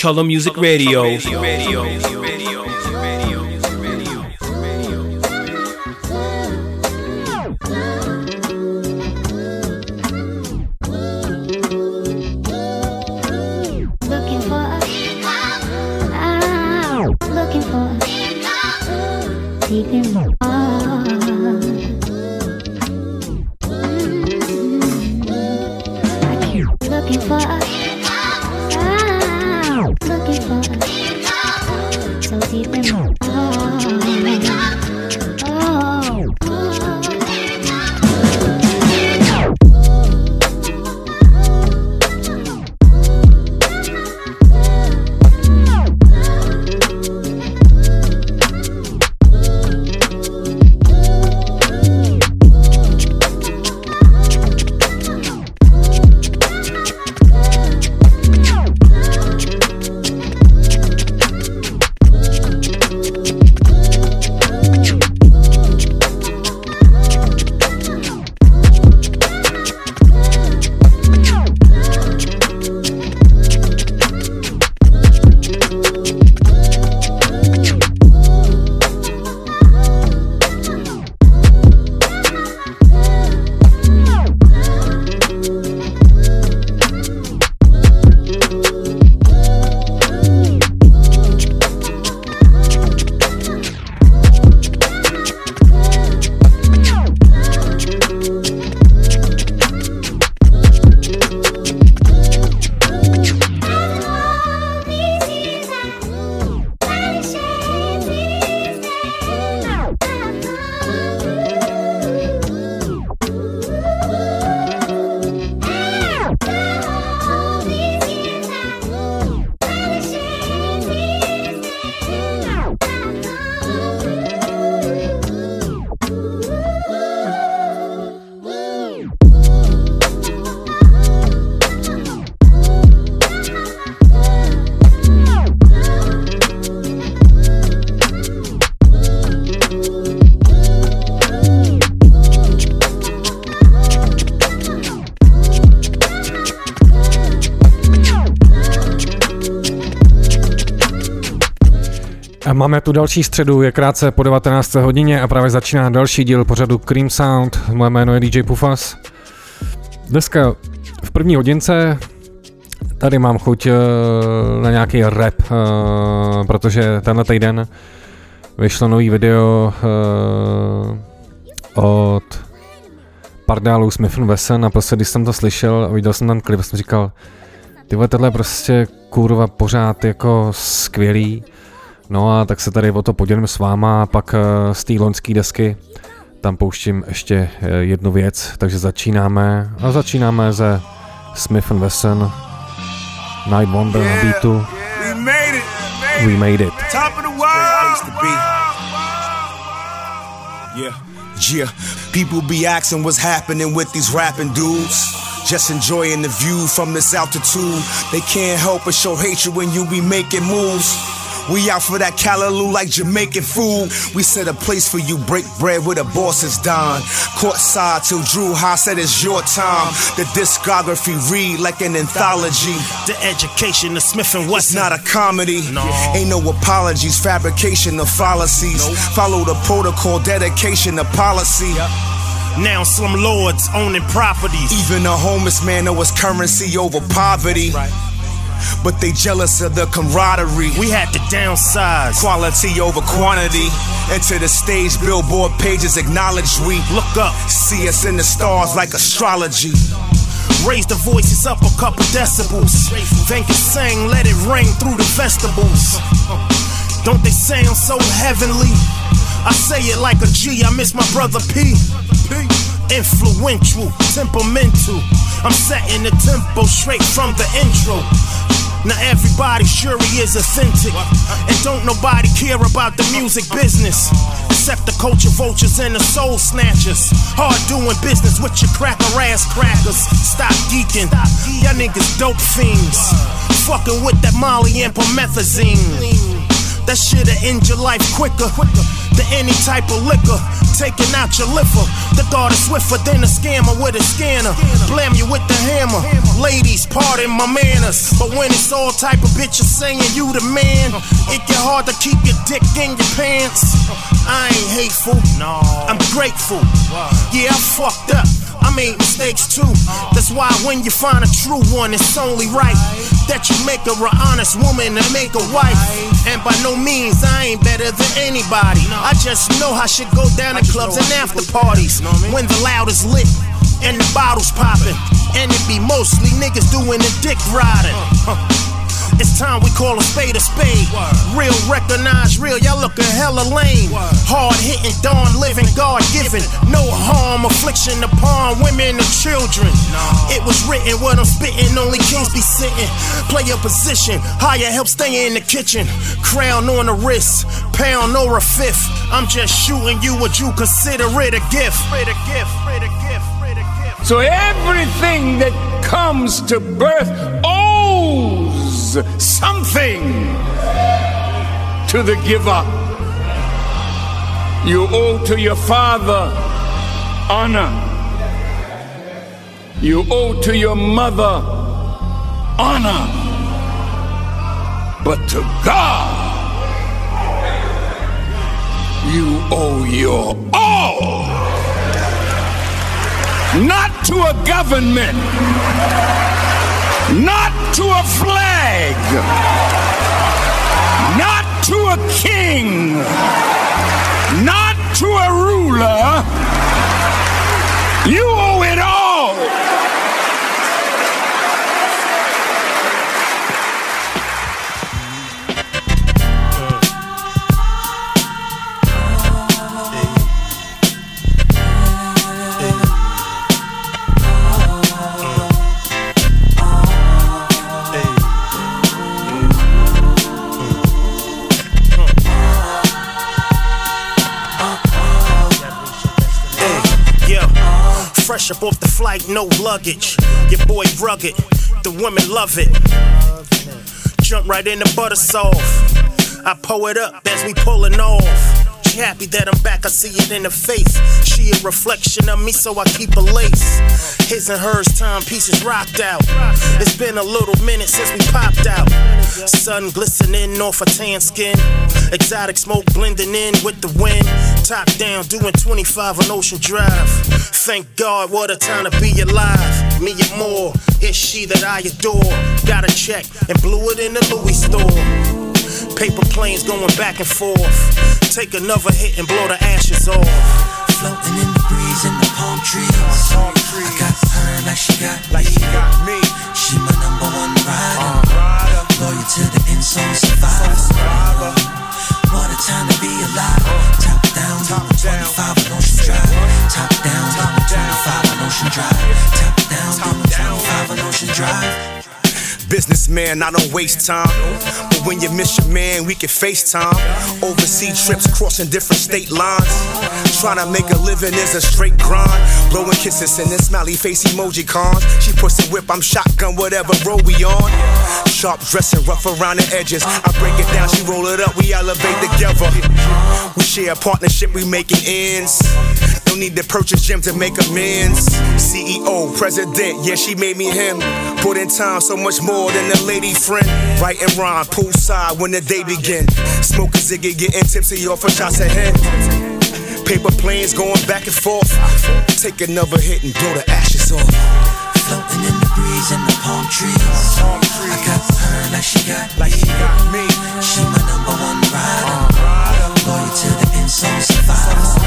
Color Music Radio. Color music radio. Máme tu další středu, je krátce po 19. hodině a právě začíná další díl pořadu Cream Sound. Moje jméno je DJ Pufas. Dneska v první hodince tady mám chuť eh, na nějaký rap, eh, protože tenhle týden vyšlo nový video eh, od Pardálu Smith Wesson a prostě když jsem to slyšel a viděl jsem ten klip, jsem říkal, ty vole, tohle prostě kurva pořád jako skvělý. No a tak se tady o to podělím s váma a pak eh, z té loňské desky tam pouštím ještě eh, jednu věc, takže začínáme a začínáme ze Smith Wesson Night Wonder na beatu We made it. We Made It. Top of the world. Yeah. Yeah. People be asking what's happening with these rapping dudes. Just enjoying the view from this altitude. They can't help but show hatred when you be making moves. We out for that callaloo like Jamaican food. We set a place for you, break bread where with a boss's dime. Courtside till Drew High said it's your time. The discography read like an anthology. The education of Smith and It's not a comedy. No. Ain't no apologies, fabrication of fallacies. Follow the protocol, dedication of policy. Now some lords owning properties. Even a homeless man his currency over poverty. But they jealous of the camaraderie. We had to downsize. Quality over quantity. Enter the stage, billboard pages acknowledge we Look up, see us in the stars like astrology. raise the voices up a couple decibels. Think and sing, let it ring through the vegetables. Don't they sound so heavenly? I say it like a G, I miss my brother P. Influential, temperamental. I'm setting the tempo straight from the intro. Now everybody sure he is authentic. And don't nobody care about the music business. Except the culture vultures and the soul snatchers. Hard doing business with your cracker ass crackers. Stop geeking. Y'all niggas dope fiends. Fucking with that Molly and promethazine. That shit'll end your life quicker than any type of liquor. Taking out your liver. The guard is swifter than a scammer with a scanner. Blam you with the hammer. Ladies, pardon my manners. But when it's all type of bitches saying you the man, it get hard to keep your dick in your pants. I ain't hateful. No. I'm grateful. Yeah, I fucked up. I made mistakes too. That's why when you find a true one, it's only right that you make her an honest woman and make a wife. And by no means, I ain't better than anybody. I just know how shit go down in clubs and after parties when the loud is lit and the bottles popping. And it be mostly niggas doing the dick riding. It's time we call a spade a spade. Real recognize real, y'all lookin' hella lame. Hard hitting, dawn living, God given. No harm, affliction upon women and children. It was written what I'm spitting, only kings be sitting. Play your position, higher help stay in the kitchen. Crown on the wrist, pound or a fifth. I'm just shooting you what you consider it a gift. So everything that comes to birth something to the giver. You owe to your father honor. You owe to your mother honor. But to God, you owe your all. Not to a government not to a flag, not to a king, not to a ruler. You owe it all Fresh up off the flight, no luggage. Your boy rugged, the women love it. Jump right in the butter soft. I pull it up as we pulling off. She happy that I'm back, I see it in her face. She a reflection of me, so I keep a lace. His and hers timepieces rocked out. It's been a little minute since we popped out. Sun glistening off her tan skin. Exotic smoke blending in with the wind. Top down, doing 25 on Ocean Drive. Thank God, what a time to be alive. Me and more, it's she that I adore. Got a check and blew it in the Louis store. Paper planes going back and forth. Take another hit and blow the ashes off. Floating in the breeze in the palm trees. I got her like she got like me. She, got me. she my number one rider. Uh, Loyal to the end, so survivor. What a time to be alive. Top down, top down. 25 on Ocean Drive. Top down, down 25 on Ocean Drive. Top down, down 25 on Ocean Drive. Businessman, I don't waste time. But when you miss your man, we can FaceTime. Overseas trips crossing different state lines. Trying to make a living is a straight grind. Blowing kisses and then smiley face emoji cons. She pussy whip, I'm shotgun, whatever road we on. Sharp dressing, rough around the edges. I break it down, she roll it up, we elevate together. We share a partnership, we making ends. Don't need to purchase gym to make amends. CEO, president, yeah, she made me him. Put in time so much more than a lady friend. Right Writing rhyme, poolside when the day begin. Smoking ziggy, getting tipsy off of shots ahead. Paper planes going back and forth. Take another hit and blow the ashes off. Floating in the breeze and the palm trees. I got her like she got like she got me. She my number one rider. Uh, Loyal to the end, so survivor.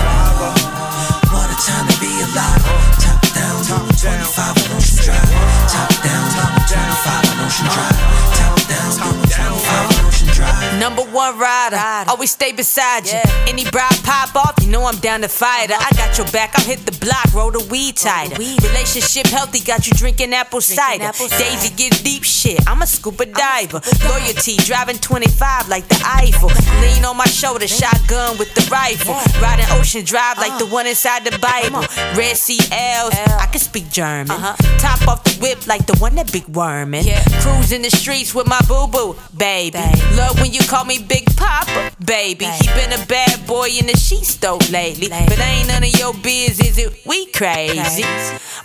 Number one rider, always stay beside you. Any bride pop off, you know I'm down to fight her. I got your back, I'll hit the block, roll the weed tighter. Relationship healthy, got you drinking apple cider. Daisy get deep shit, I'm a scuba diver. Loyalty, driving 25 like the Eiffel. Lean on my shoulder, shotgun with the rifle. Riding Ocean Drive like the one inside the Bible. Red Sea L's, I can speak German. Top off the whip like the one that big wormin'. Cruising the streets with my boo boo, baby. Love when you call me Big Papa, baby. He been a bad boy in the sheets though lately. But ain't none of your biz, is it? We crazy.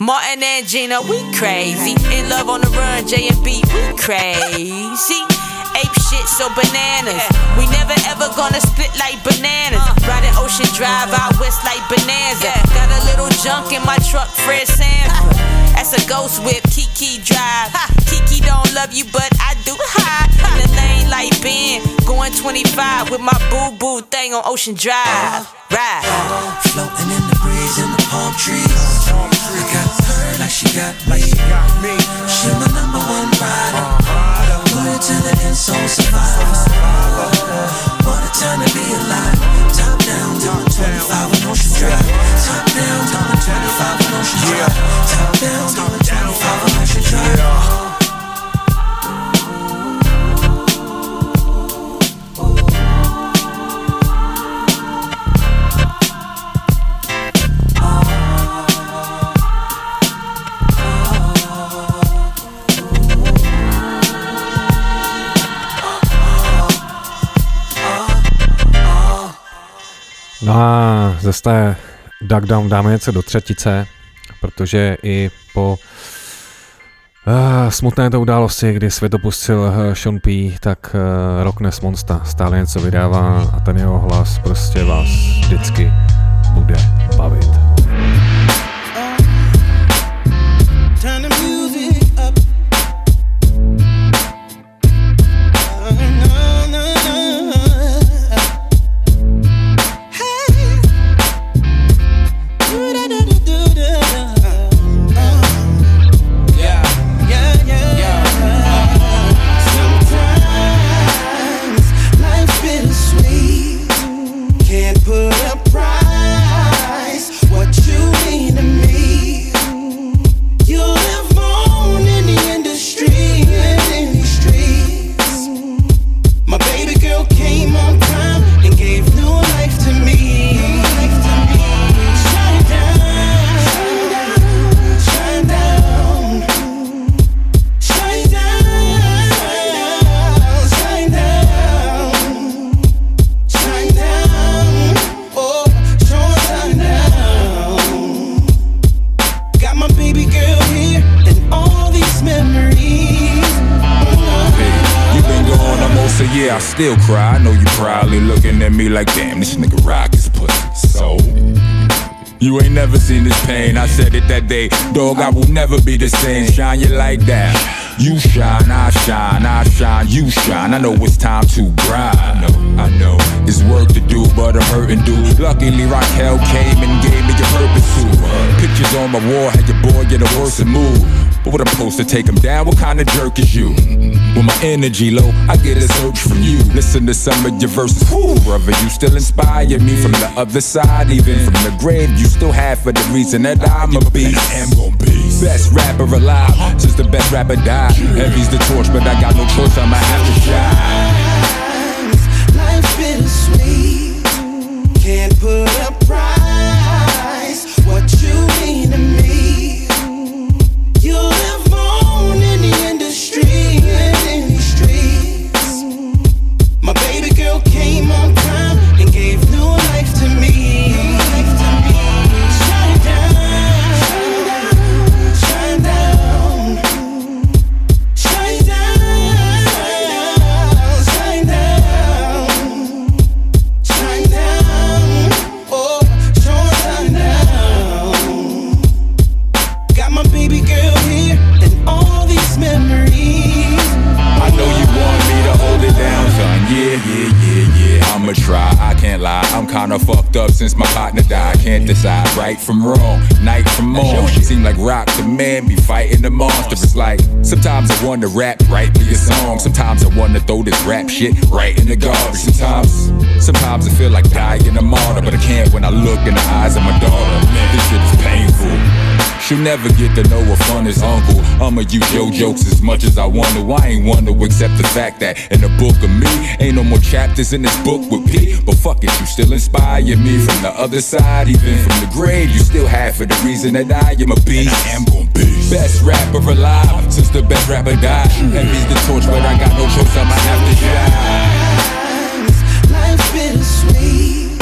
Martin and Gina, we crazy. In love on the run, J and B, we crazy. Ape shit, so bananas. We never ever gonna split like bananas. Riding Ocean Drive out west like Bonanza. Got a little junk in my truck, Fred Sanford. That's a ghost whip, Kiki Drive. Kiki don't love you, but I do. High in the lane like Ben, going 25 with my boo boo thing on Ocean Drive. Ride. Floating in the breeze in the palm trees. I got her like she got me. She my number one rider. Loyal to the end, soul survivor. Time to be alive. Top down, down 25 on Ocean Drive. Top down, down 25 on Ocean Drive. Top down, down 25 on Ocean Drive. No a ze té Duck Down dáme něco do třetice, protože i po uh, smutné to události, kdy svět opustil uh, Sean P., tak uh, Rockness Monsta stále něco vydává a ten jeho hlas prostě vás vždycky that day. Dog, I will never be the same. Shine your light down. You shine, I shine, I shine, you shine. I know it's time to grind. I know, I know. It's work to do, but I'm hurting, dude. Luckily, Raquel came and gave me a purpose too. Pictures on my wall had your boy get a worse mood. What I'm supposed to take him down? What kind of jerk is you? When my energy low, I get a search from you. Listen to some of your verses. Whew, brother, you still inspire me from the other side. Even from the grave, you still have for the reason that I'm a beast. I am gonna be. Best rapper alive, since the best rapper died. Heavy's the torch, but I got no choice, I'ma have to shine. Sometimes wanna rap, write me a song. Sometimes I wanna throw this rap shit right in the garbage. Sometimes, sometimes I feel like dying a martyr, but I can't when I look in the eyes of my daughter. Man, This shit is painful. She'll never get to know what fun is uncle. I'ma use your jokes as much as I want to. I ain't want to accept the fact that in the book of me, ain't no more chapters in this book with P. But fuck it, you still inspire me from the other side. Even from the grave, you still have for the reason that I am a beast. I am gonna be best rapper alive since the best rapper died. Heavy's the torch, but I got no choice, I'ma have to drive. Life is sweet.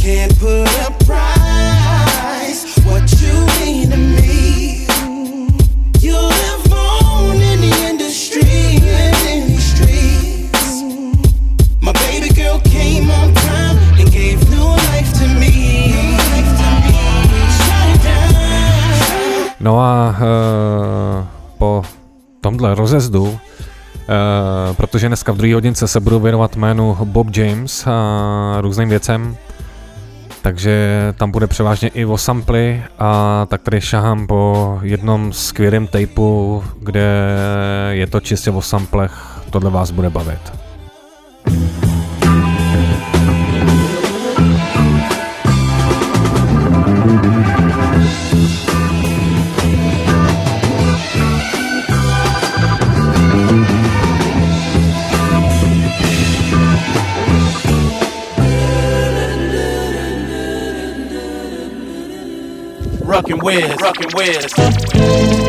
can't put a price. Uh, po tomhle rozezdu, uh, protože dneska v druhé hodince se budu věnovat jménu Bob James a různým věcem, takže tam bude převážně i o samply a tak tady šahám po jednom skvělém tapeu, kde je to čistě o samplech, tohle vás bude bavit. Rockin' with, rockin' with.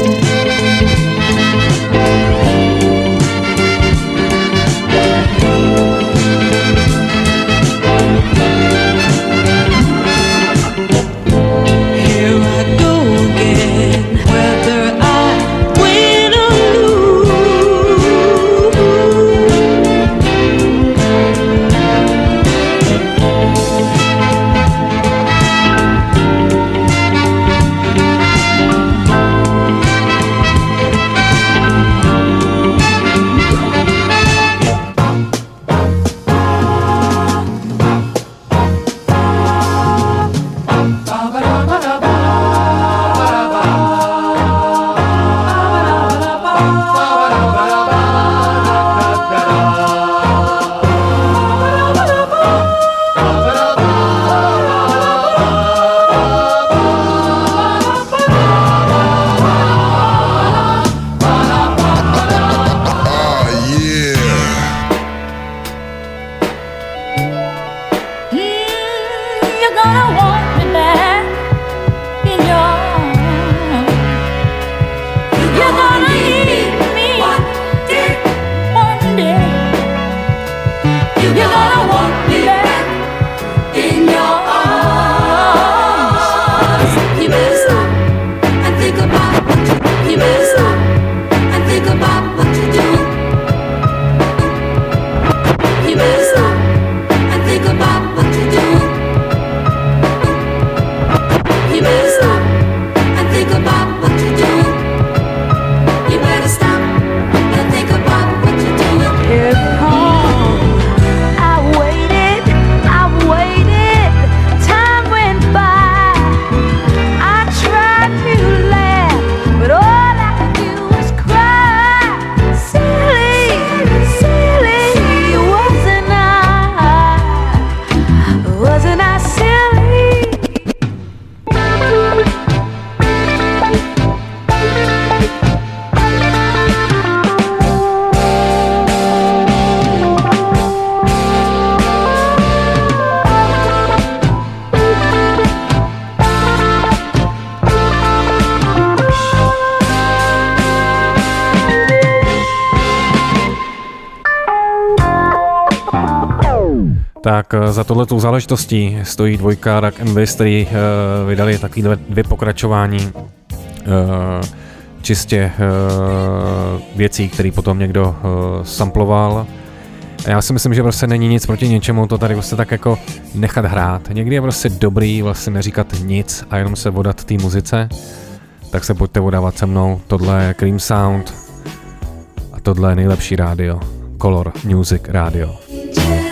Tohletou záležitostí stojí dvojka Rack and Wiz, který uh, vydali takový dvě, pokračování uh, čistě uh, věcí, které potom někdo uh, samploval. A já si myslím, že prostě není nic proti něčemu to tady prostě tak jako nechat hrát. Někdy je prostě dobrý vlastně neříkat nic a jenom se vodat té muzice. Tak se pojďte vodávat se mnou. Tohle je Cream Sound a tohle je nejlepší rádio. Color Music Radio. Uh,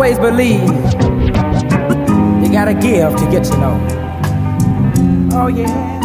always believe you gotta give to get to know. Oh, yeah.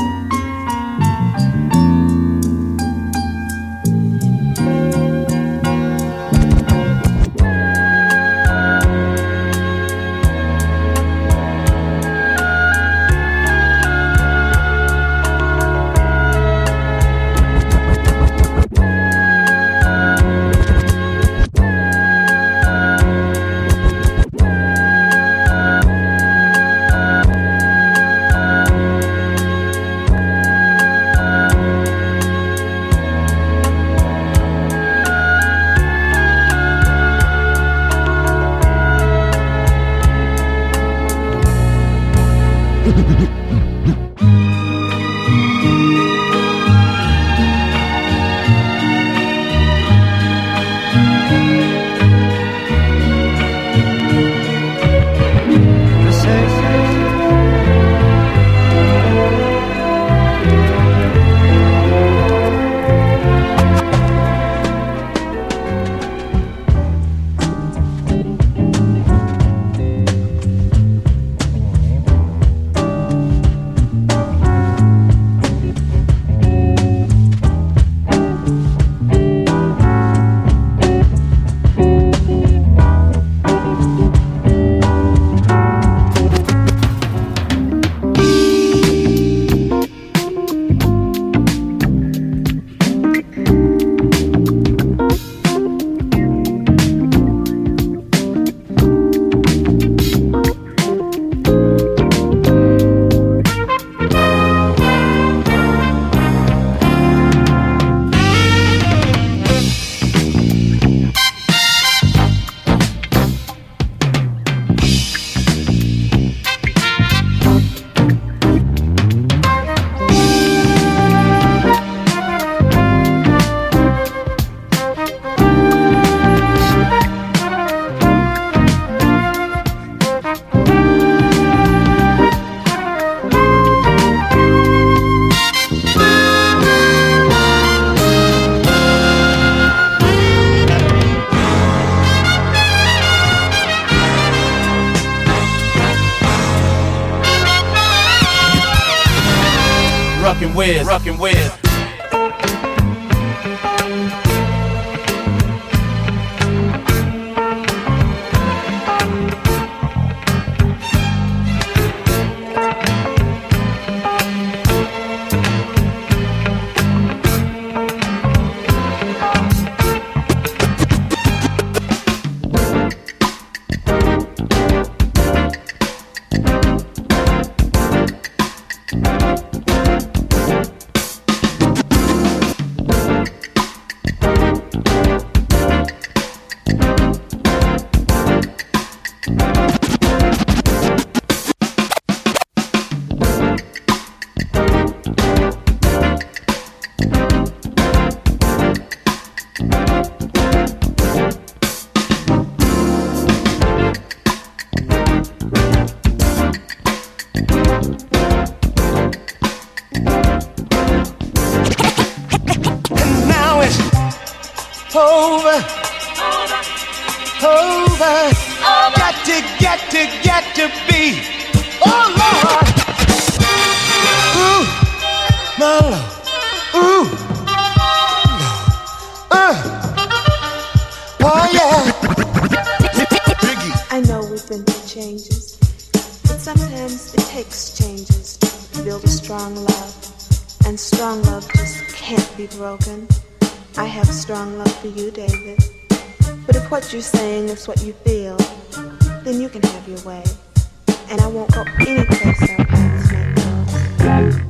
what you're saying is what you feel, then you can have your way. And I won't go any place our paths might cross.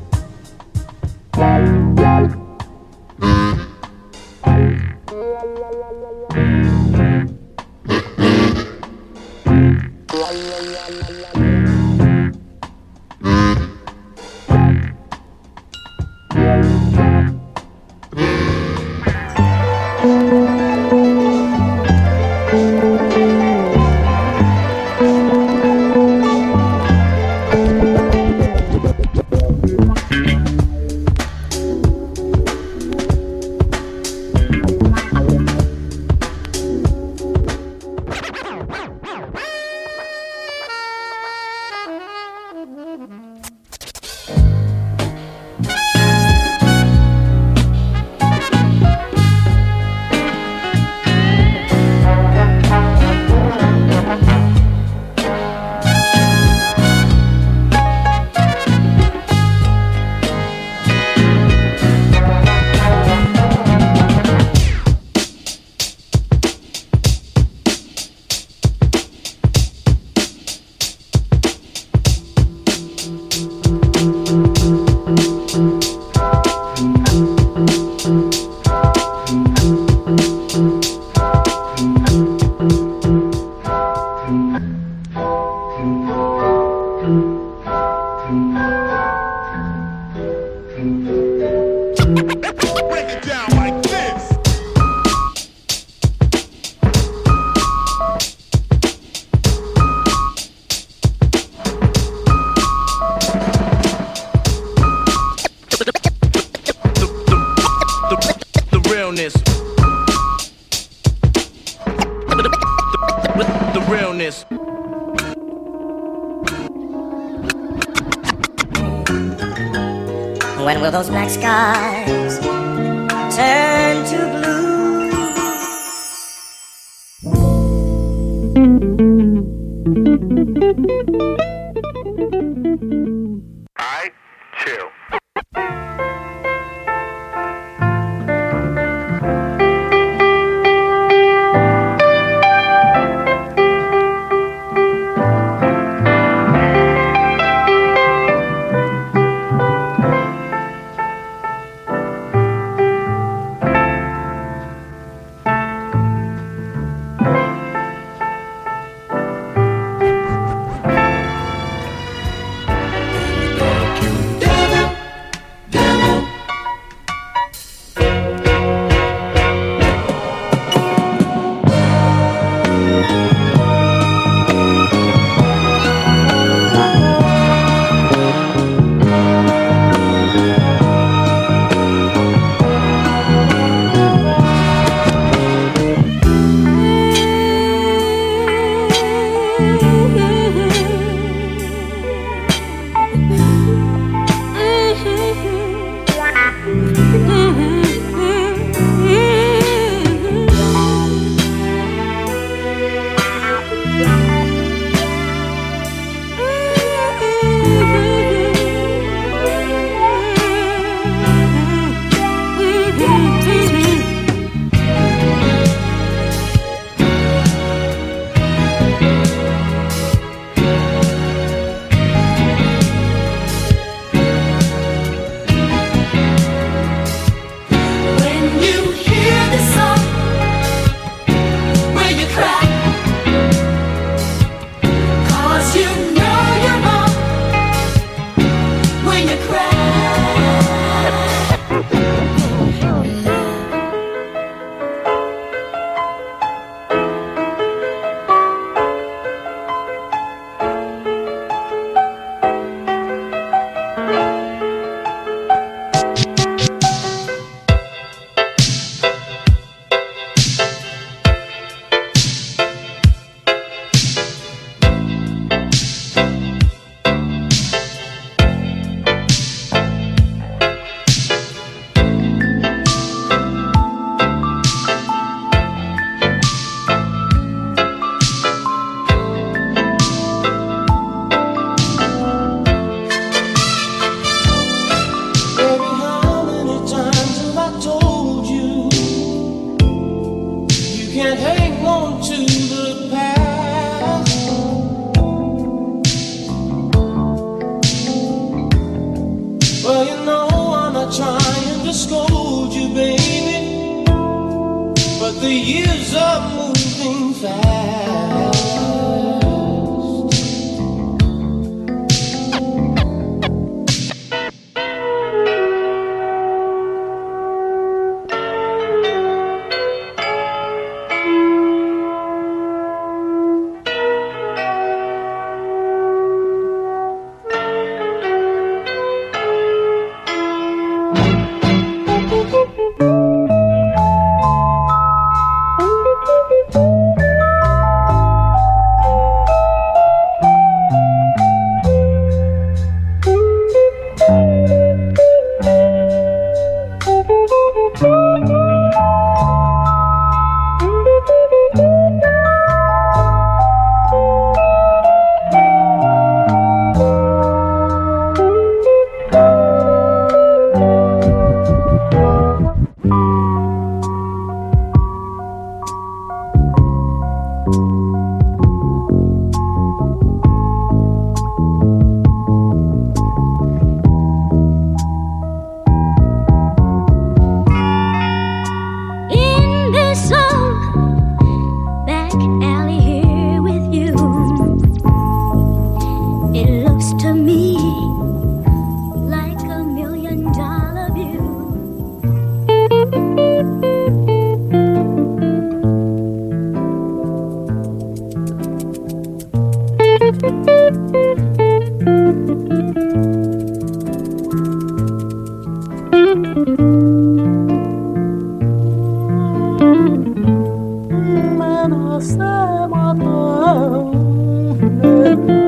Bye.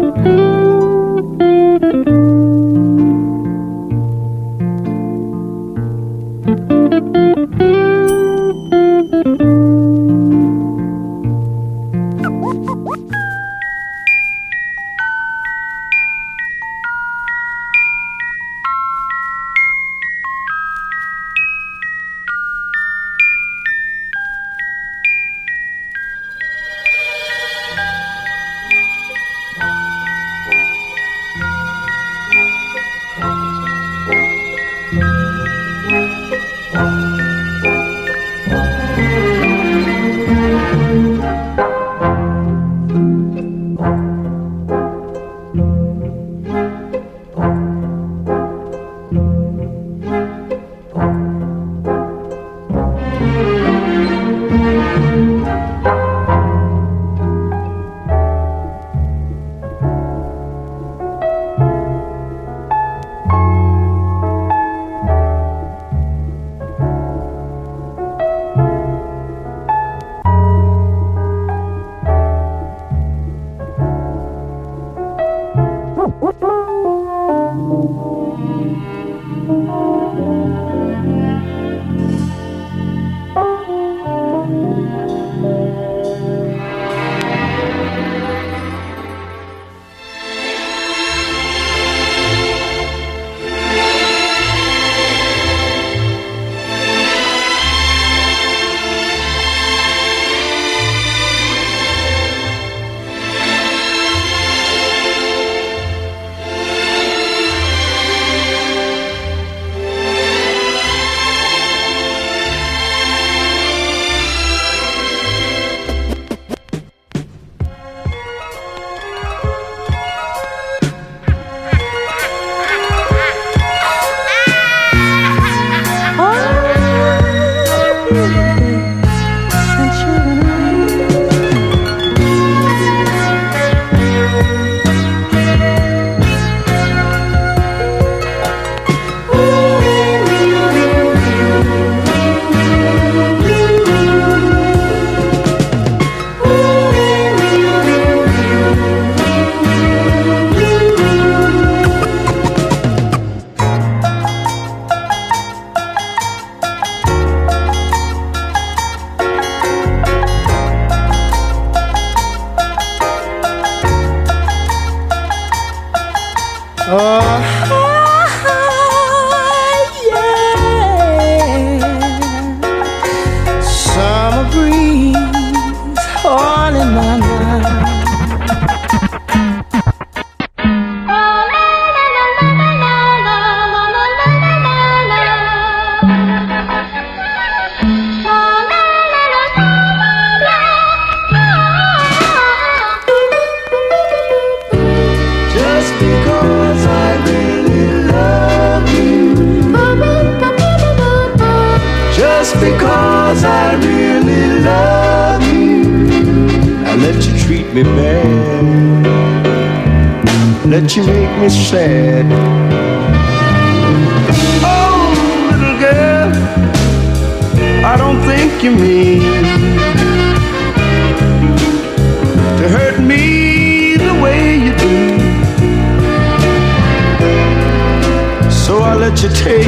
let you take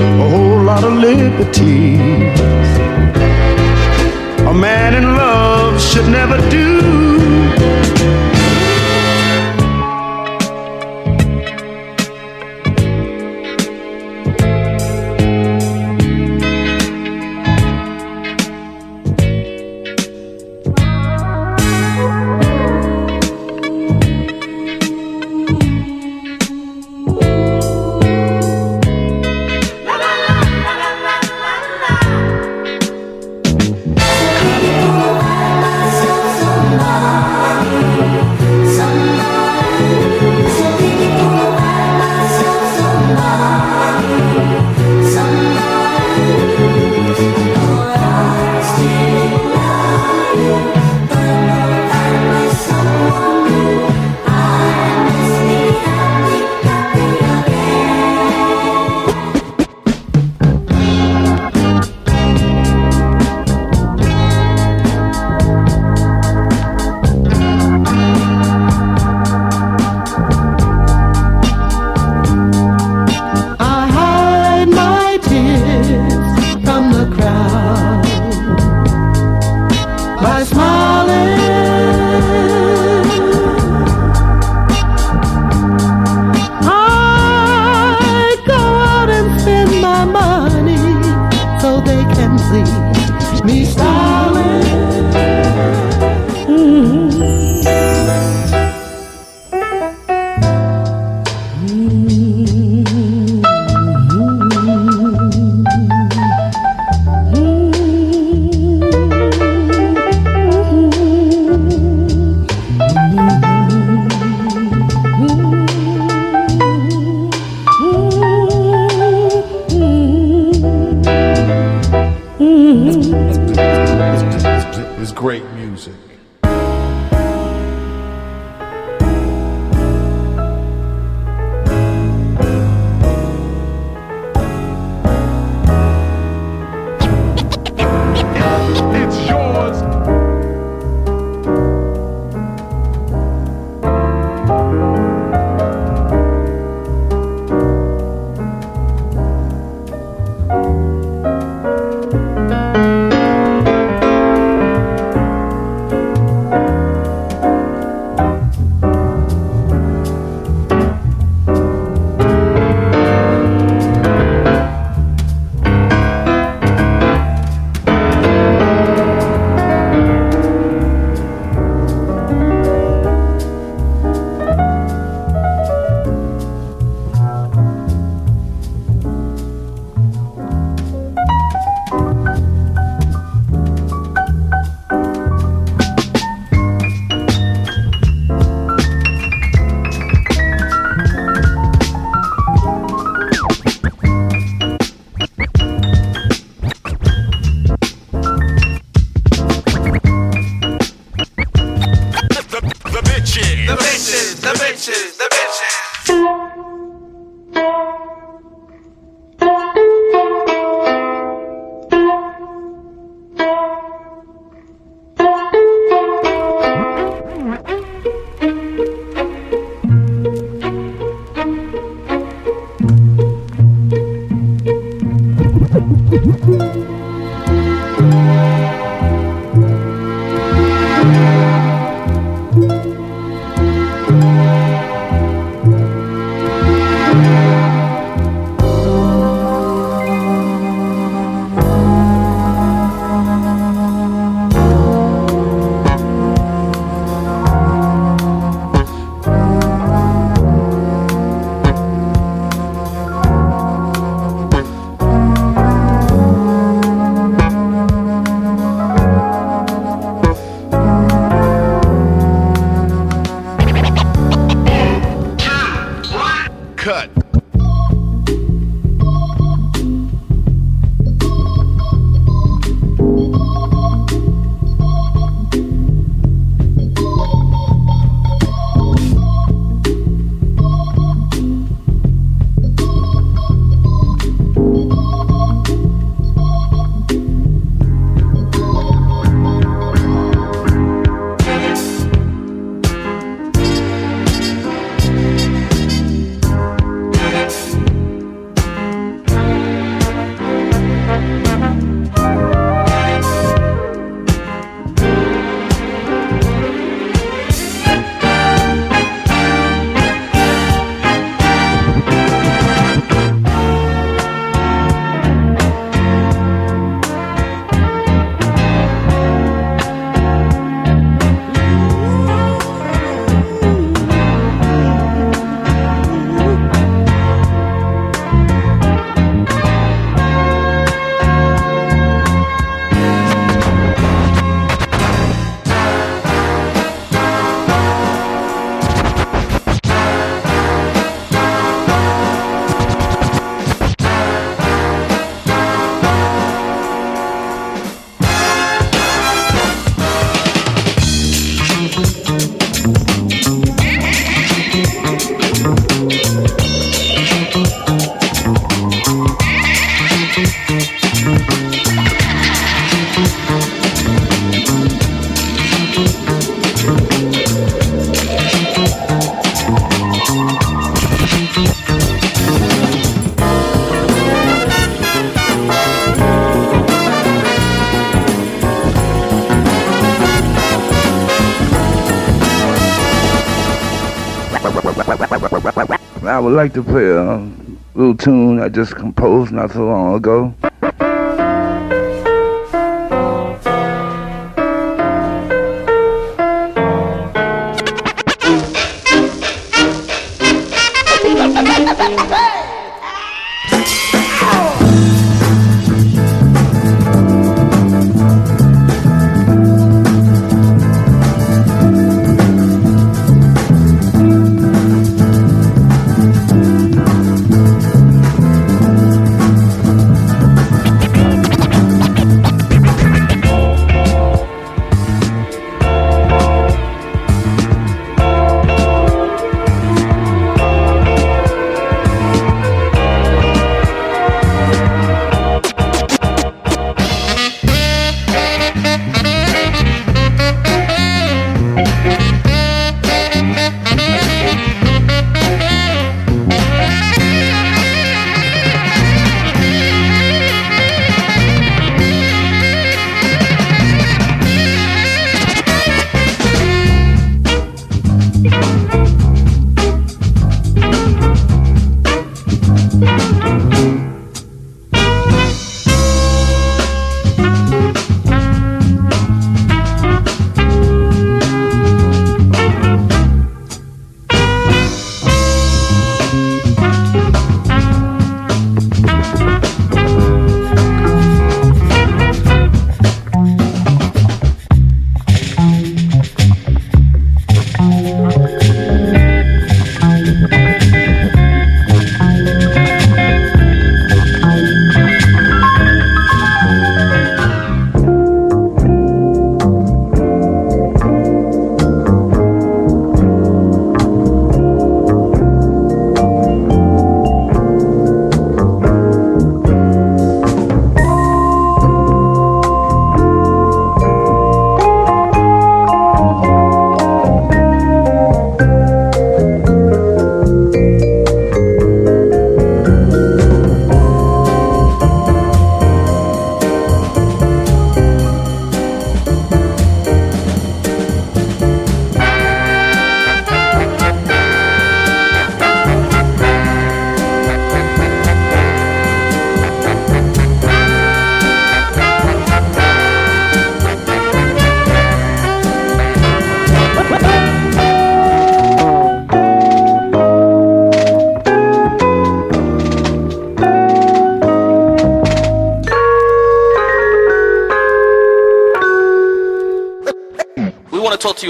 a whole lot of liberties. A man in love should never do would like to play a little tune I just composed not so long ago.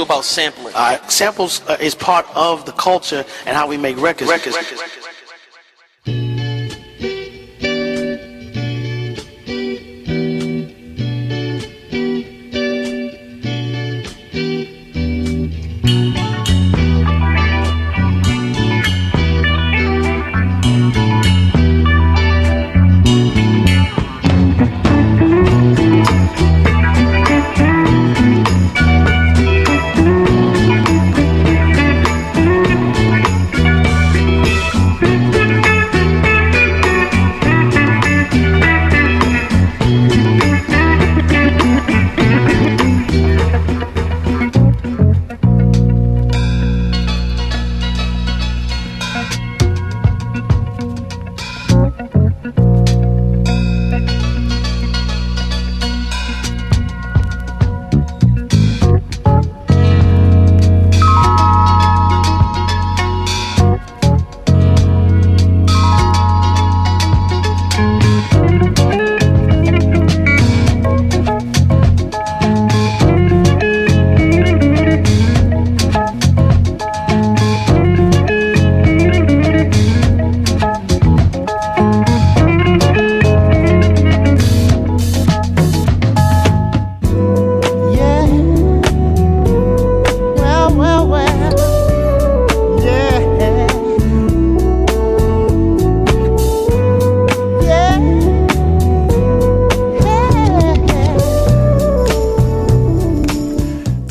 About sampling. Right, samples uh, is part of the culture and how we make records. records. Yeah.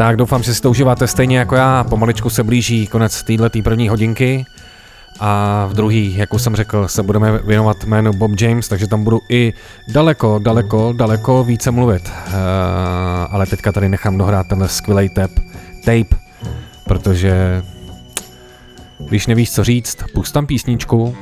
Tak doufám, že si to užíváte stejně jako já. Pomaličku se blíží konec této první hodinky. A v druhý, jak už jsem řekl, se budeme věnovat jménu Bob James, takže tam budu i daleko, daleko, daleko více mluvit. Uh, ale teďka tady nechám dohrát tenhle skvělý tap, tape, protože Když nevíš, co říct, pust tam písničku.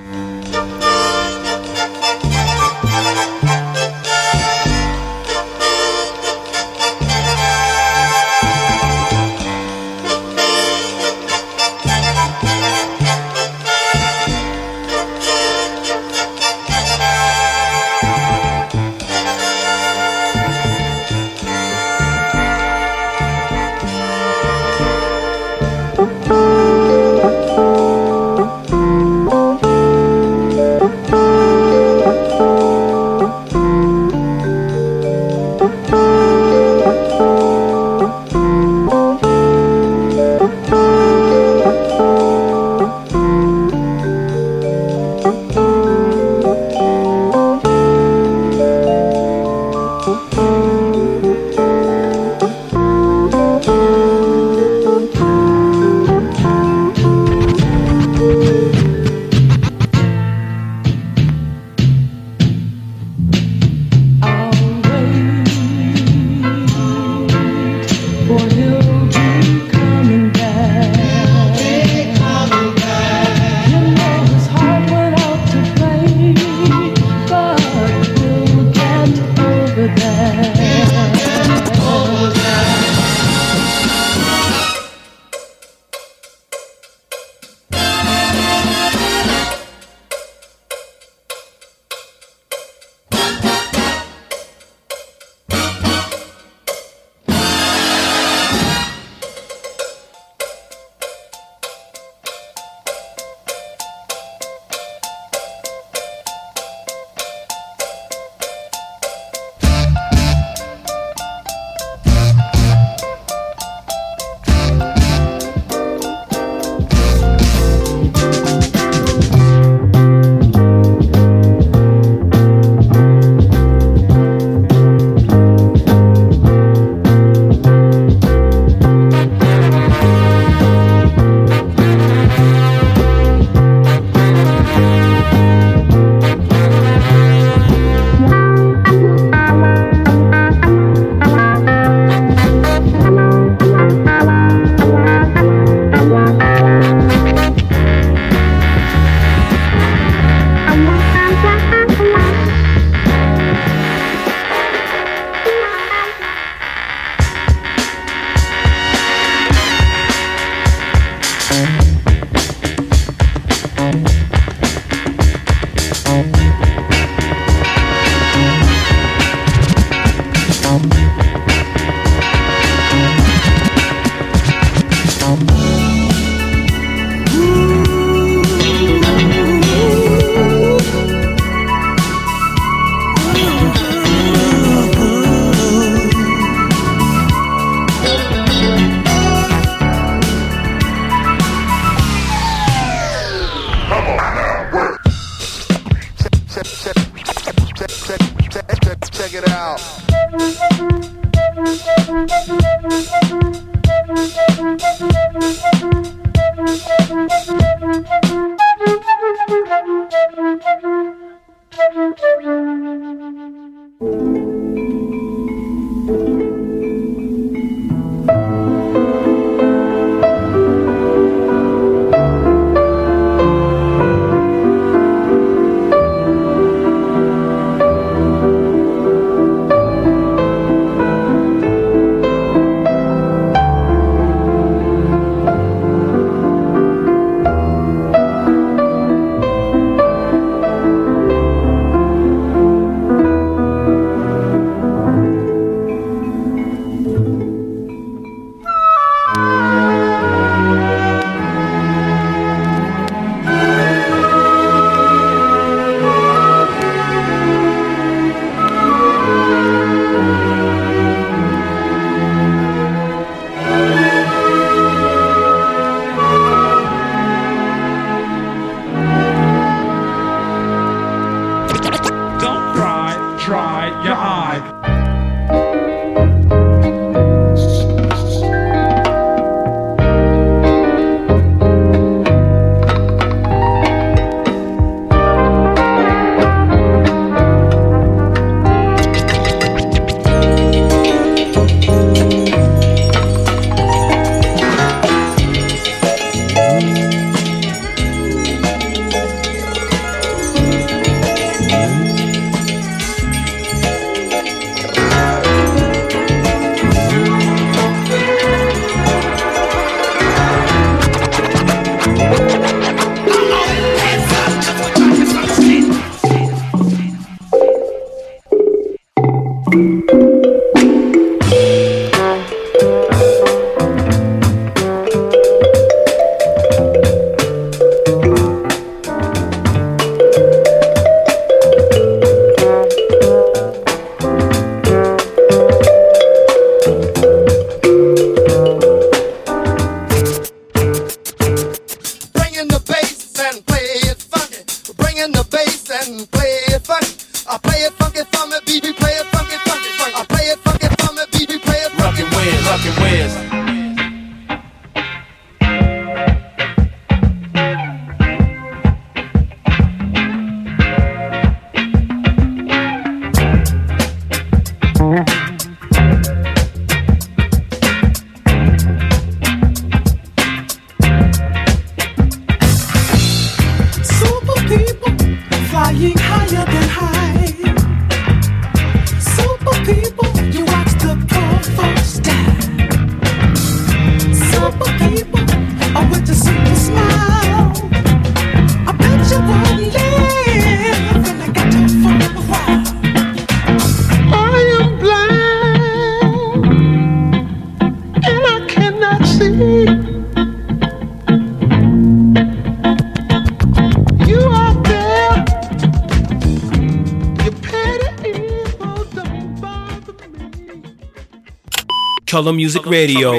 Color Music Radio.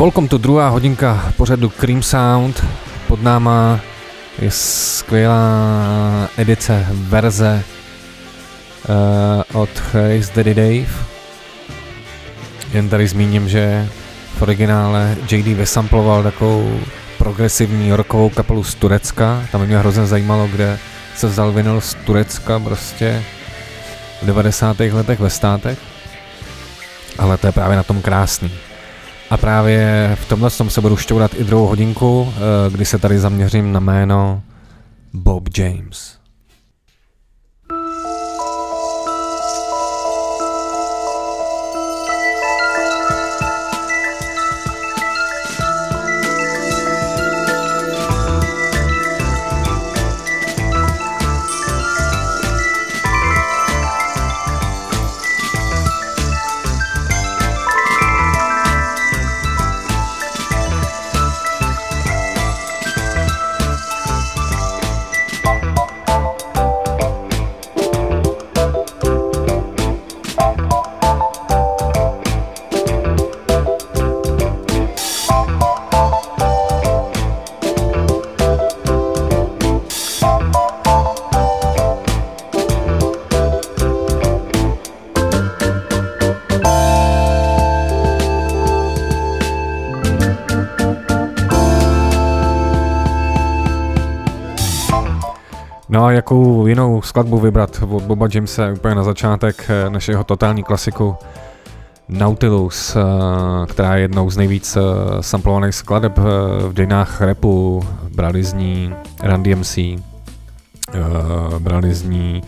Welcome to druhá hodinka pořadu Cream Sound. Pod náma je skvělá edice, verze uh, od Race Daddy Dave. Jen tady zmíním, že v originále JD vysamploval takovou progresivní rockovou kapelu z Turecka. Tam mě hrozně zajímalo, kde se vzal vinyl z Turecka prostě v 90. letech ve státech. Ale to je právě na tom krásný. A právě v tomhle tom se budu šťourat i druhou hodinku, eh, kdy se tady zaměřím na jméno Bob James. Skladbu vybrat od Boba Jamese úplně na začátek eh, našeho totální klasiku Nautilus, eh, která je jednou z nejvíc eh, samplovaných skladeb v dějinách rapu. Brali z ní Run DMC, brali z ní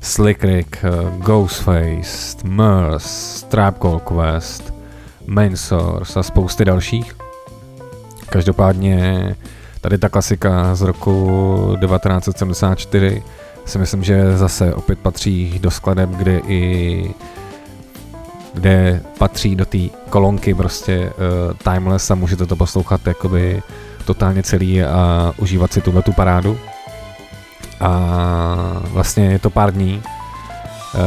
Slick Rick, Ghostface, Murs, Trap Call Quest, Main Source a spousty dalších. Každopádně Tady ta klasika z roku 1974 si myslím, že zase opět patří do skladeb, kde i kde patří do té kolonky prostě uh, Timeless a můžete to poslouchat jakoby totálně celý a užívat si tuhle tu parádu. A vlastně je to pár dní, uh,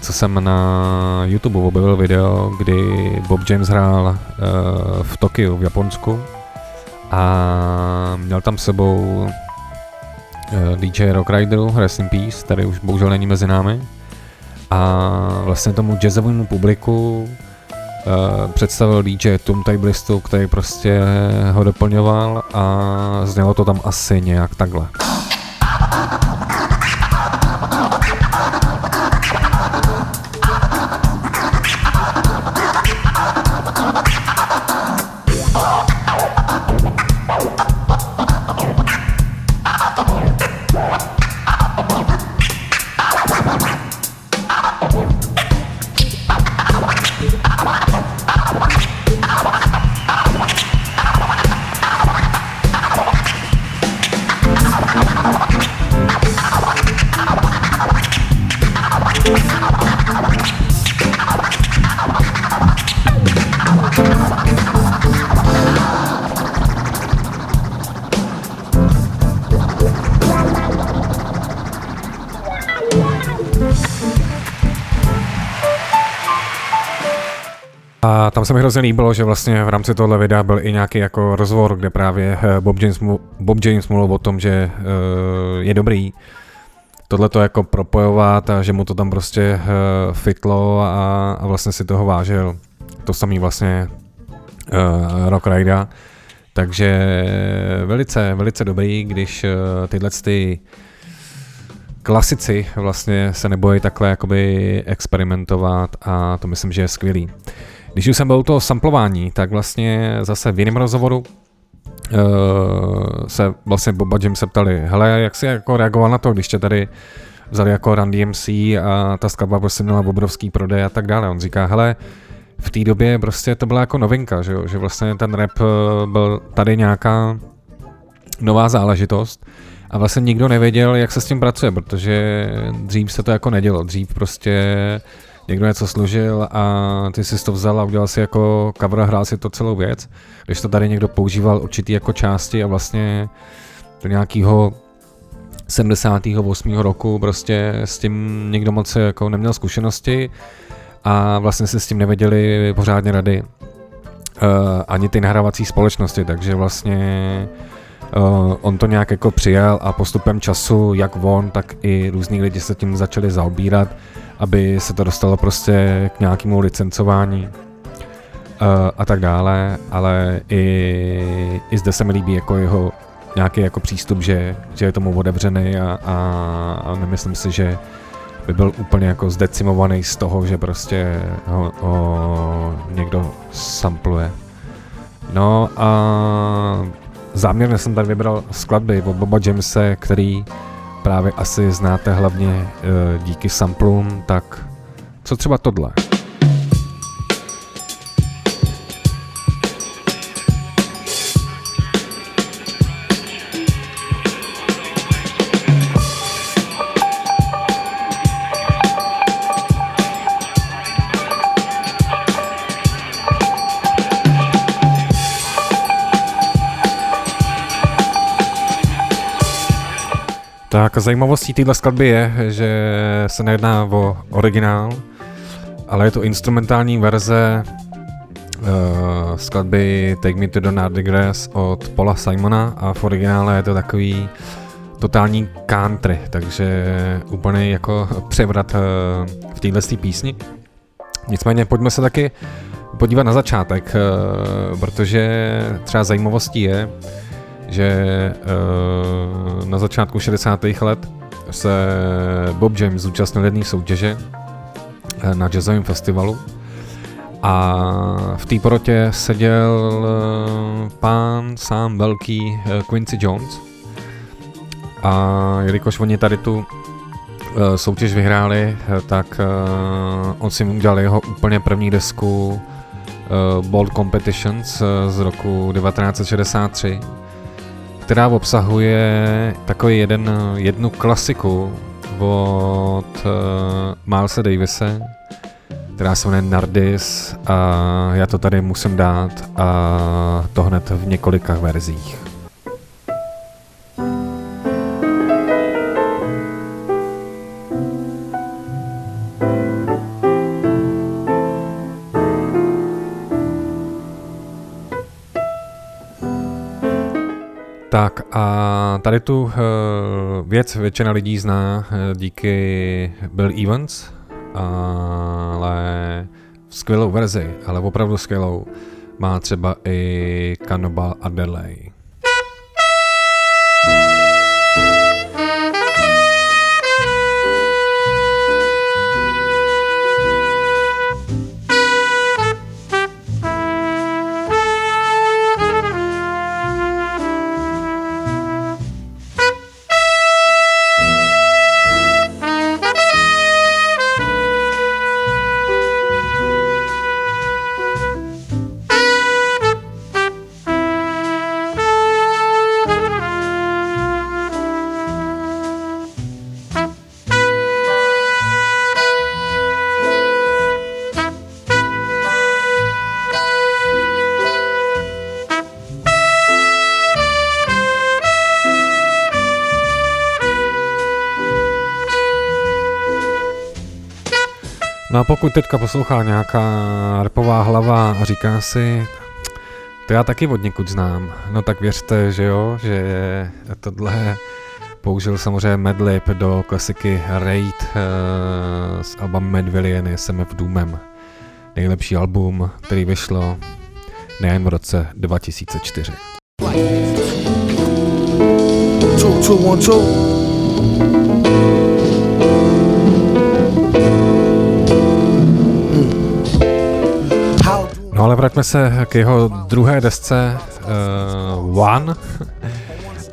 co jsem na YouTube objevil video, kdy Bob James hrál uh, v Tokiu v Japonsku a měl tam sebou DJ Rock Rideru, Rest in Peace, tady už bohužel není mezi námi. A vlastně tomu jazzovému publiku uh, představil DJ Tom Tablistu, který prostě ho doplňoval a znělo to tam asi nějak takhle. Se mi hrozně líbilo, že vlastně v rámci tohle videa byl i nějaký jako rozhovor, kde právě eh, Bob James, Bob James mluvil o tom, že uh, je dobrý tohle to jako propojovat a že mu to tam prostě uh, fitlo a, a vlastně si toho vážil. To samý vlastně uh, Rock Rida. Takže velice, velice dobrý, když tyhle ty klasici vlastně se nebojí takhle jakoby experimentovat a to myslím, že je skvělý. Když už jsem byl u toho samplování, tak vlastně zase v jiném rozhovoru uh, se vlastně Boba Jim se ptali, hele, jak jsi jako reagoval na to, když tě tady vzali jako Run DMC a ta skladba prostě měla obrovský prodej a tak dále. On říká, hele, v té době prostě to byla jako novinka, že, jo? že vlastně ten rap eh, byl tady nějaká nová záležitost a vlastně nikdo nevěděl, jak se s tím pracuje, protože dřív se to jako nedělo. Dřív prostě někdo něco složil a ty si to vzal a udělal si jako cover a hrál si to celou věc. Když to tady někdo používal určitý jako části a vlastně do nějakého 78. roku prostě s tím nikdo moc jako neměl zkušenosti a vlastně si s tím nevěděli pořádně rady. Uh, ani ty nahrávací společnosti, takže vlastně Uh, on to nějak jako přijal a postupem času, jak on, tak i různí lidi se tím začali zaobírat, aby se to dostalo prostě k nějakému licencování uh, a tak dále, ale i, i zde se mi líbí jako jeho nějaký jako přístup, že, že je tomu otevřený a, a, a nemyslím si, že by byl úplně jako zdecimovaný z toho, že prostě ho, ho někdo sampluje. No a záměrně jsem tady vybral skladby od Boba Jamese, který právě asi znáte hlavně e, díky samplům, tak co třeba tohle? Tak zajímavostí téhle skladby je, že se nejedná o originál, ale je to instrumentální verze uh, skladby Take Me to the Nardy Grass od Paula Simona a v originále je to takový totální country, takže úplně jako převrat uh, v téhle písni. Nicméně pojďme se taky podívat na začátek, uh, protože třeba zajímavostí je, že uh, na začátku 60. let se Bob James zúčastnil jedné soutěže uh, na jazzovém festivalu a v té porotě seděl uh, pán sám velký Quincy Jones a jelikož oni tady tu soutěž vyhráli, tak on si udělal jeho úplně první desku Bold Competitions z roku 1963 která obsahuje takový jeden, jednu klasiku od uh, Milesa Davise, která se jmenuje Nardis a já to tady musím dát a to hned v několika verzích. Tak a tady tu uh, věc většina lidí zná uh, díky Bill Evans, ale skvělou verzi, ale opravdu skvělou, má třeba i Cannibal Adderley. Pokud teďka poslouchá nějaká repová hlava a říká si, to já taky od někud znám, no tak věřte, že jo, že tohle použil samozřejmě Madlib do klasiky Raid uh, s alba Madvillion SMF Doomem. Nejlepší album, který vyšlo nejen v roce 2004. Two, two, one, two. No ale vraťme se k jeho druhé desce uh, One.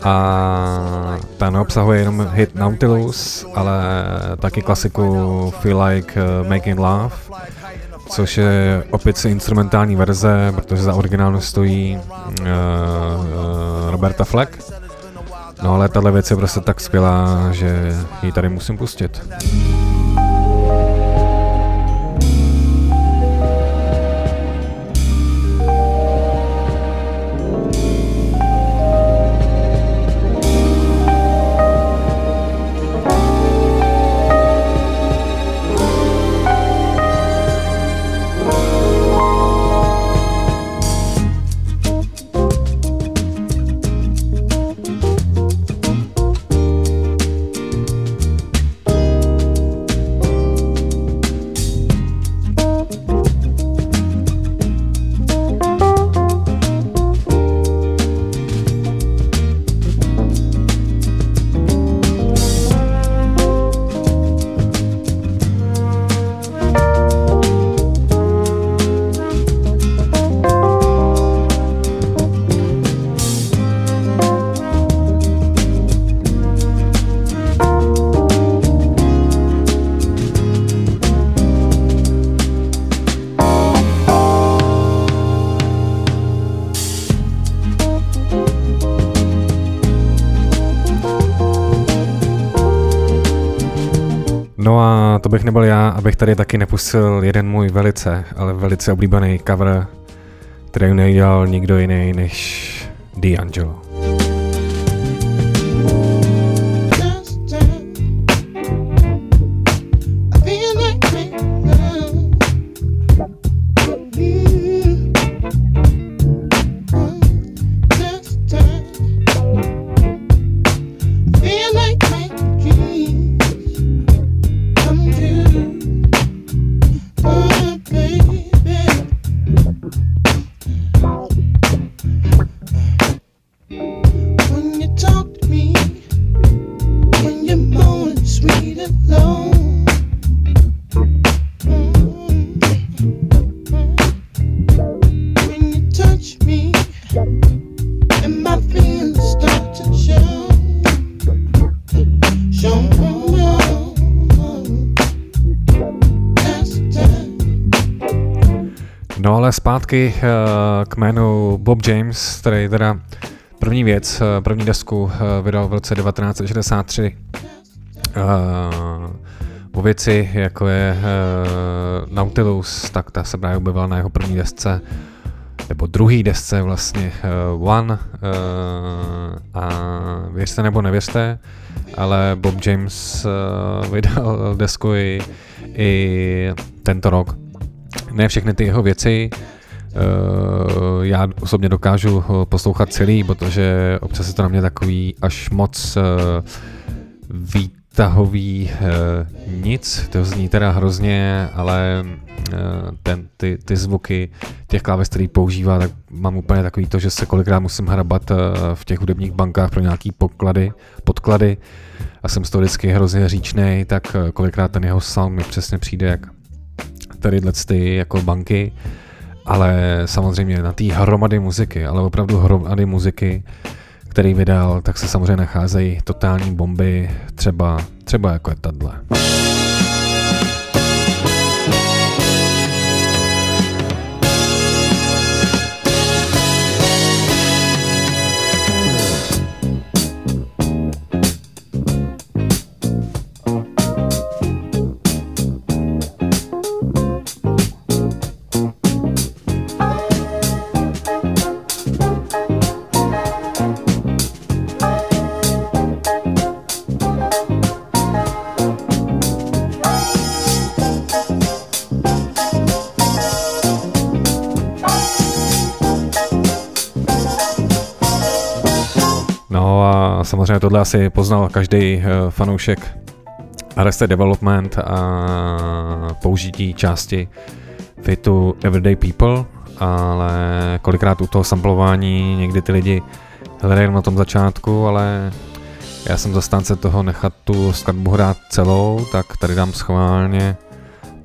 A ta neobsahuje jenom hit Nautilus, ale taky klasiku Feel Like uh, Making Love, což je opět instrumentální verze, protože za originálnu stojí uh, Roberta Fleck. No ale tahle věc je prostě tak skvělá, že ji tady musím pustit. Abych tady taky nepustil jeden můj velice, ale velice oblíbený cover, který neudělal nikdo jiný než D'Angelo. Zpátky uh, k jménu Bob James, který teda první věc, uh, první desku uh, vydal v roce 1963. Uh, o věci, jako je Nautilus, tak ta se právě objevila na jeho první desce, nebo druhý desce vlastně, uh, One. Uh, a věřte nebo nevěřte, ale Bob James uh, vydal desku i, i tento rok. Ne všechny ty jeho věci, já osobně dokážu ho poslouchat celý, protože občas je to na mě takový až moc uh, výtahový nic, to zní teda hrozně, ale ten, ty, ty zvuky těch kláves, který používá, tak mám úplně takový to, že se kolikrát musím hrabat v těch hudebních bankách pro nějaký podklady, podklady. A jsem z toho vždycky hrozně říčnej, tak kolikrát ten jeho sound mi přesně přijde jak tadyhle ty jako banky, ale samozřejmě na té hromady muziky, ale opravdu hromady muziky, který vydal, tak se samozřejmě nacházejí totální bomby, třeba, třeba jako je tahle. Tohle asi poznal každý fanoušek Arrested Development a použití části fitu Everyday People, ale kolikrát u toho samplování někdy ty lidi hledají na tom začátku, ale já jsem zastánce toho nechat tu skladbu hrát celou, tak tady dám schválně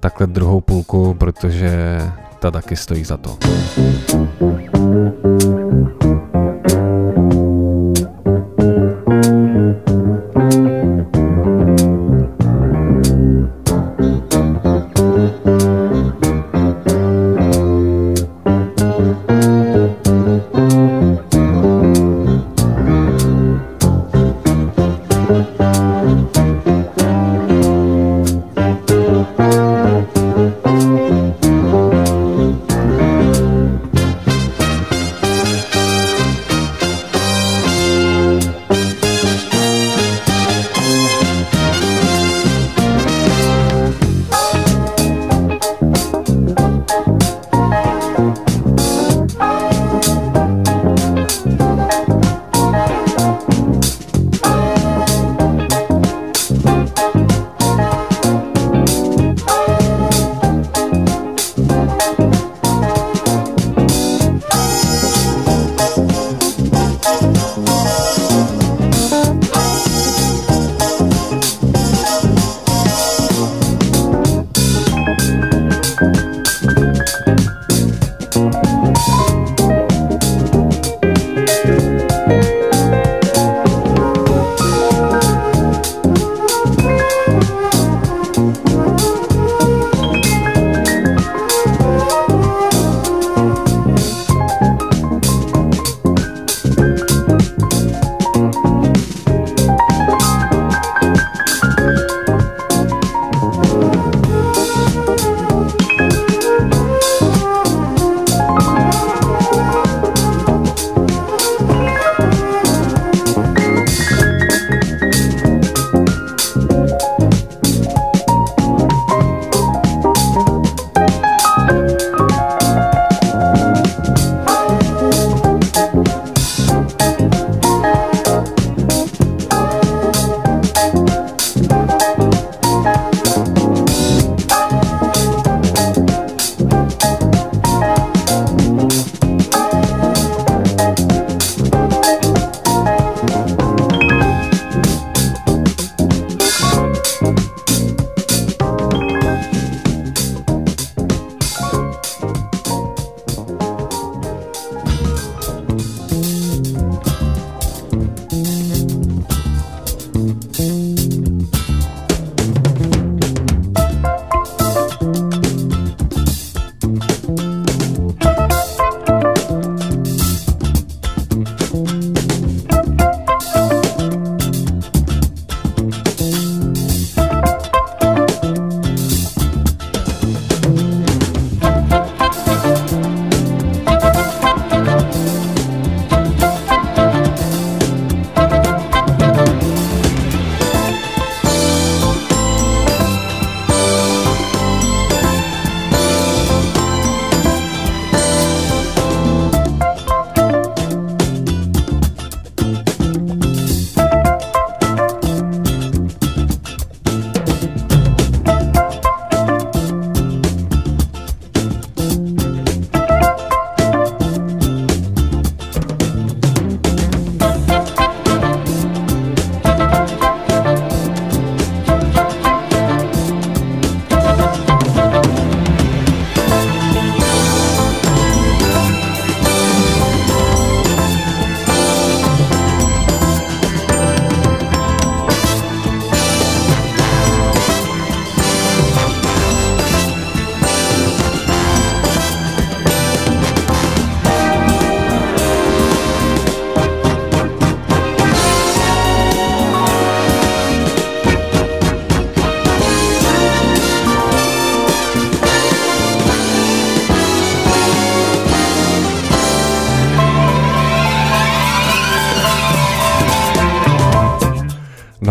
takhle druhou půlku, protože ta taky stojí za to.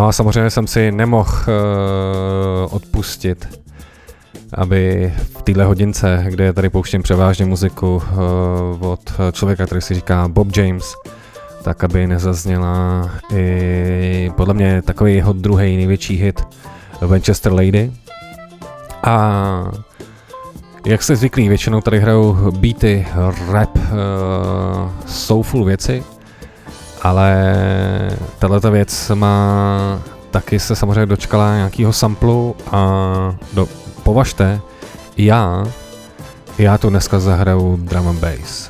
A samozřejmě jsem si nemohl uh, odpustit, aby v téhle hodince, kde tady pouštím převážně muziku uh, od člověka, který si říká Bob James, tak aby nezazněla i podle mě takový jeho druhý největší hit Manchester Lady. A jak jste zvyklí, většinou tady hrajou beaty, rap, uh, soulful věci, ale tato věc má taky se samozřejmě dočkala nějakého samplu a do, považte, já, já tu dneska zahraju drum and bass.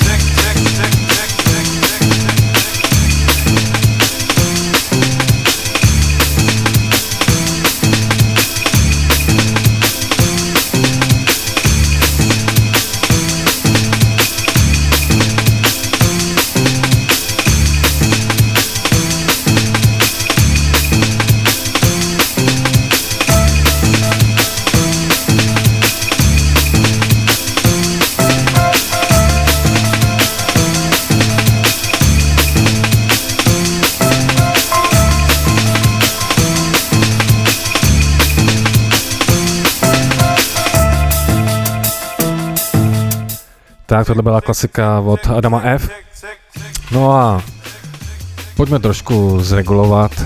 Tak tohle byla klasika od Adama F. No a pojďme trošku zregulovat uh,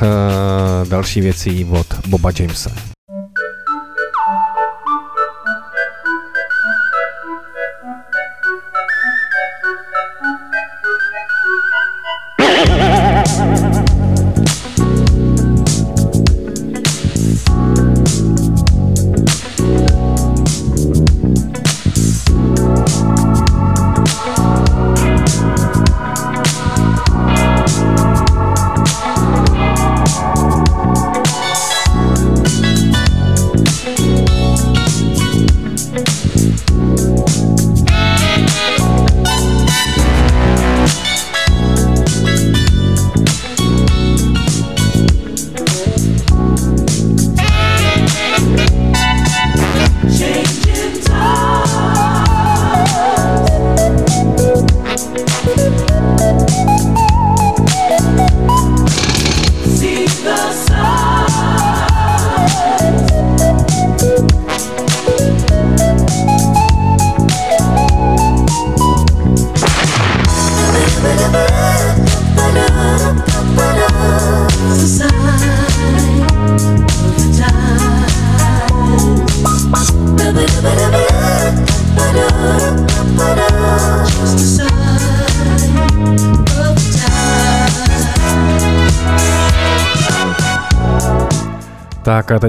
další věcí od Boba Jamesa.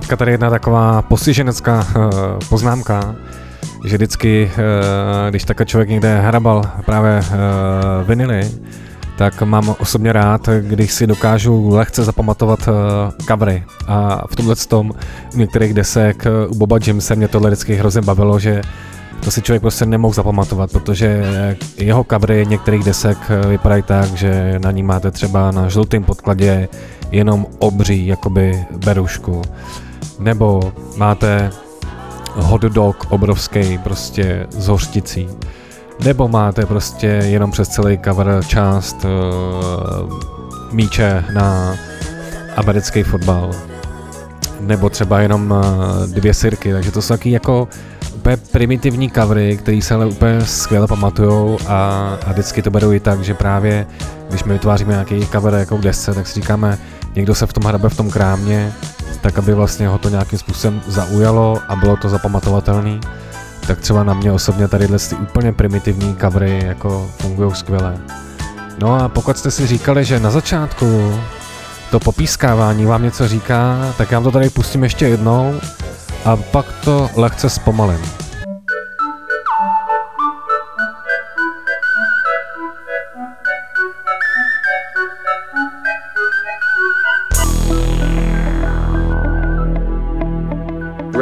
Teďka tady jedna taková postiženecká uh, poznámka, že vždycky, uh, když takhle člověk někde hrabal právě uh, vinily, tak mám osobně rád, když si dokážu lehce zapamatovat covery. A v tomhle tom u některých desek u Boba Jimse mě tohle vždycky hrozně bavilo, že to si člověk prostě nemohl zapamatovat, protože jeho covery některých desek vypadají tak, že na ní máte třeba na žlutém podkladě jenom obří jakoby berušku. Nebo máte hot dog obrovský prostě s hořticí. Nebo máte prostě jenom přes celý cover část uh, míče na americký fotbal. Nebo třeba jenom uh, dvě sirky, takže to jsou taky jako úplně primitivní covery, které se ale úplně skvěle pamatujou a, a vždycky to berou i tak, že právě když my vytváříme nějaký cover jako v desce, tak si říkáme, někdo se v tom hrabe v tom krámě, tak aby vlastně ho to nějakým způsobem zaujalo a bylo to zapamatovatelné, tak třeba na mě osobně tady ty úplně primitivní covery jako fungují skvěle. No a pokud jste si říkali, že na začátku to popískávání vám něco říká, tak já vám to tady pustím ještě jednou a pak to lehce zpomalím.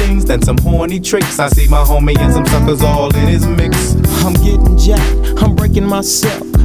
things than some horny tricks. I see my homie and some suckers all in his mix. I'm getting jacked, I'm breaking myself.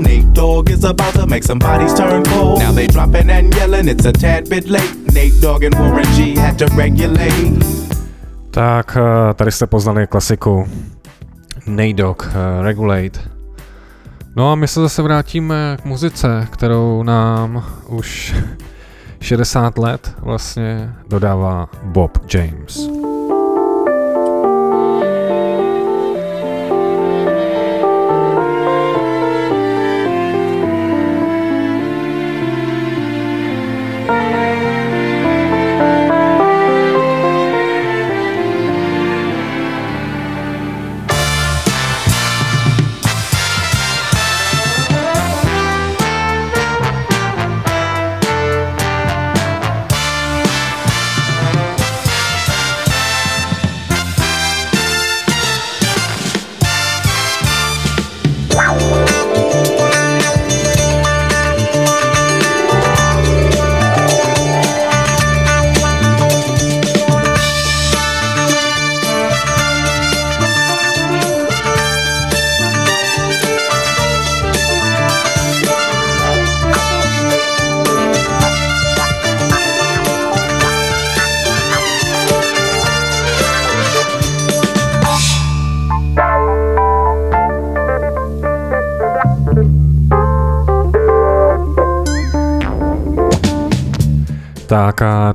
Nate Dogg is about to make some bodies turn cold. Now they dropping and yelling, it's a tad bit late. Nate Dogg and Warren G had to regulate. Tak eh, tady jste poznali klasiku Nejdok, uh, Regulate. No a my se zase vrátíme k muzice, kterou nám už 60 let vlastně dodává Bob James.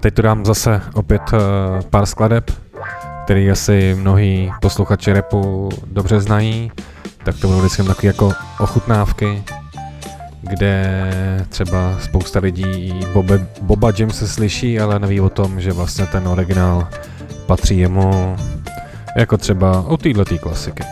Teď tu dám zase opět uh, pár skladeb, který asi mnohí posluchači repu dobře znají, tak to budou vždycky taky jako ochutnávky, kde třeba spousta lidí Bobe, Boba se slyší, ale neví o tom, že vlastně ten originál patří jemu, jako třeba u této klasiky.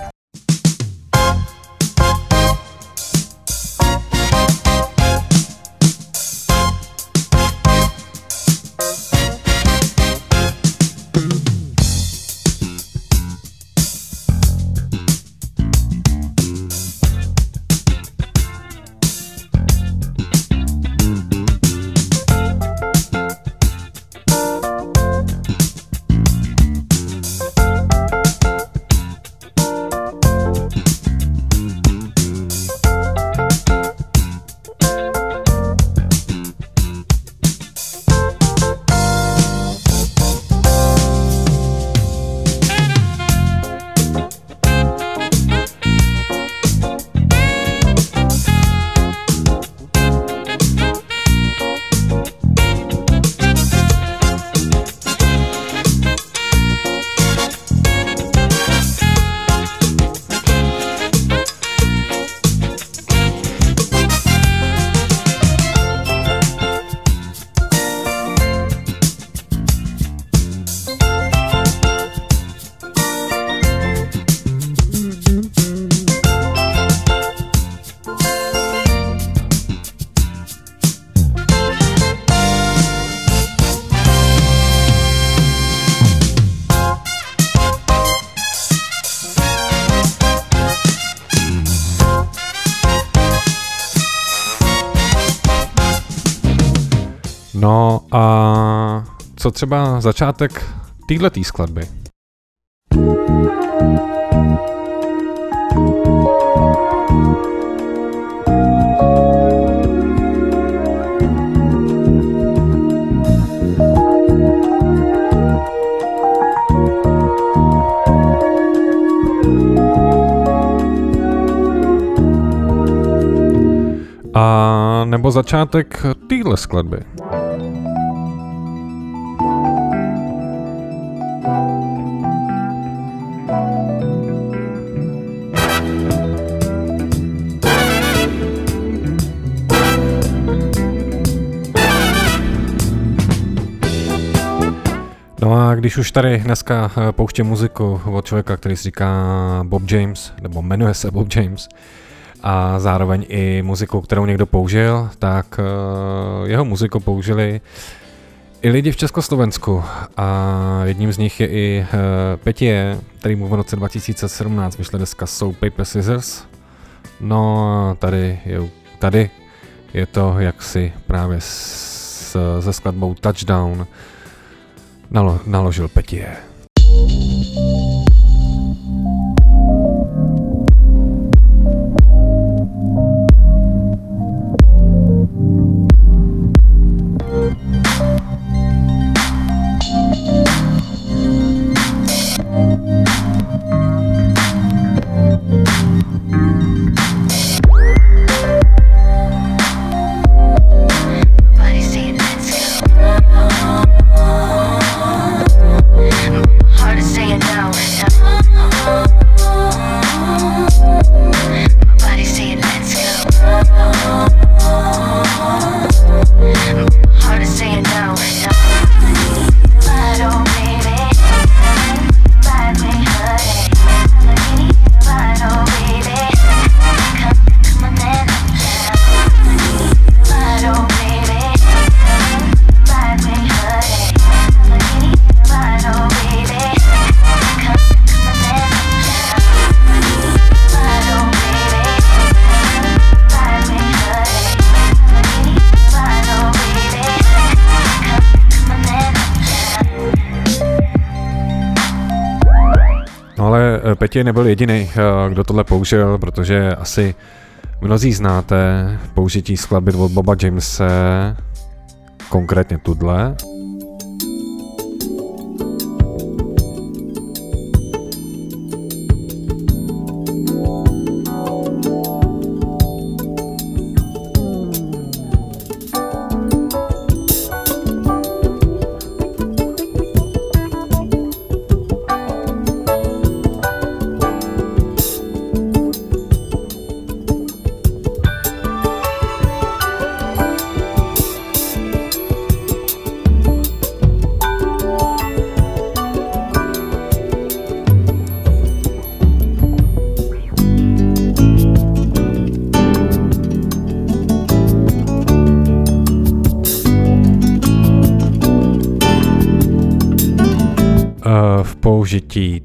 Třeba začátek této skladby? A nebo začátek téhle skladby. Když už tady dneska eh, pouštím muziku od člověka, který si říká Bob James, nebo jmenuje se Bob James, a zároveň i muziku, kterou někdo použil, tak uh, jeho muziku použili i lidi v Československu a jedním z nich je i uh, Petie, který mu v roce 2017 vyšla deska Soul Paper Scissors. No a tady je, tady je to jaksi právě s, se skladbou Touchdown nalo, naložil Petie. Petě nebyl jediný, eh, kdo tohle použil, protože asi mnozí znáte použití skladby od Boba Jamese, konkrétně tudle. Použití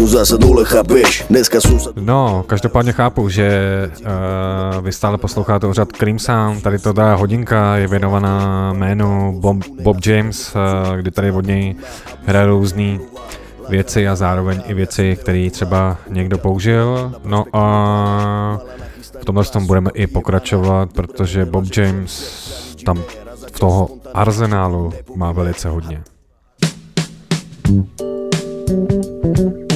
potom zase dole, chápeš? Dneska se... No, každopádně chápu, že uh, vy stále posloucháte pořád Cream Sound, tady to dá hodinka, je věnovaná jménu Bob, Bob James, uh, kdy tady od něj hraje různý věci a zároveň i věci, které třeba někdo použil. No a v tomhle tom budeme i pokračovat, protože Bob James tam v toho arzenálu má velice hodně. A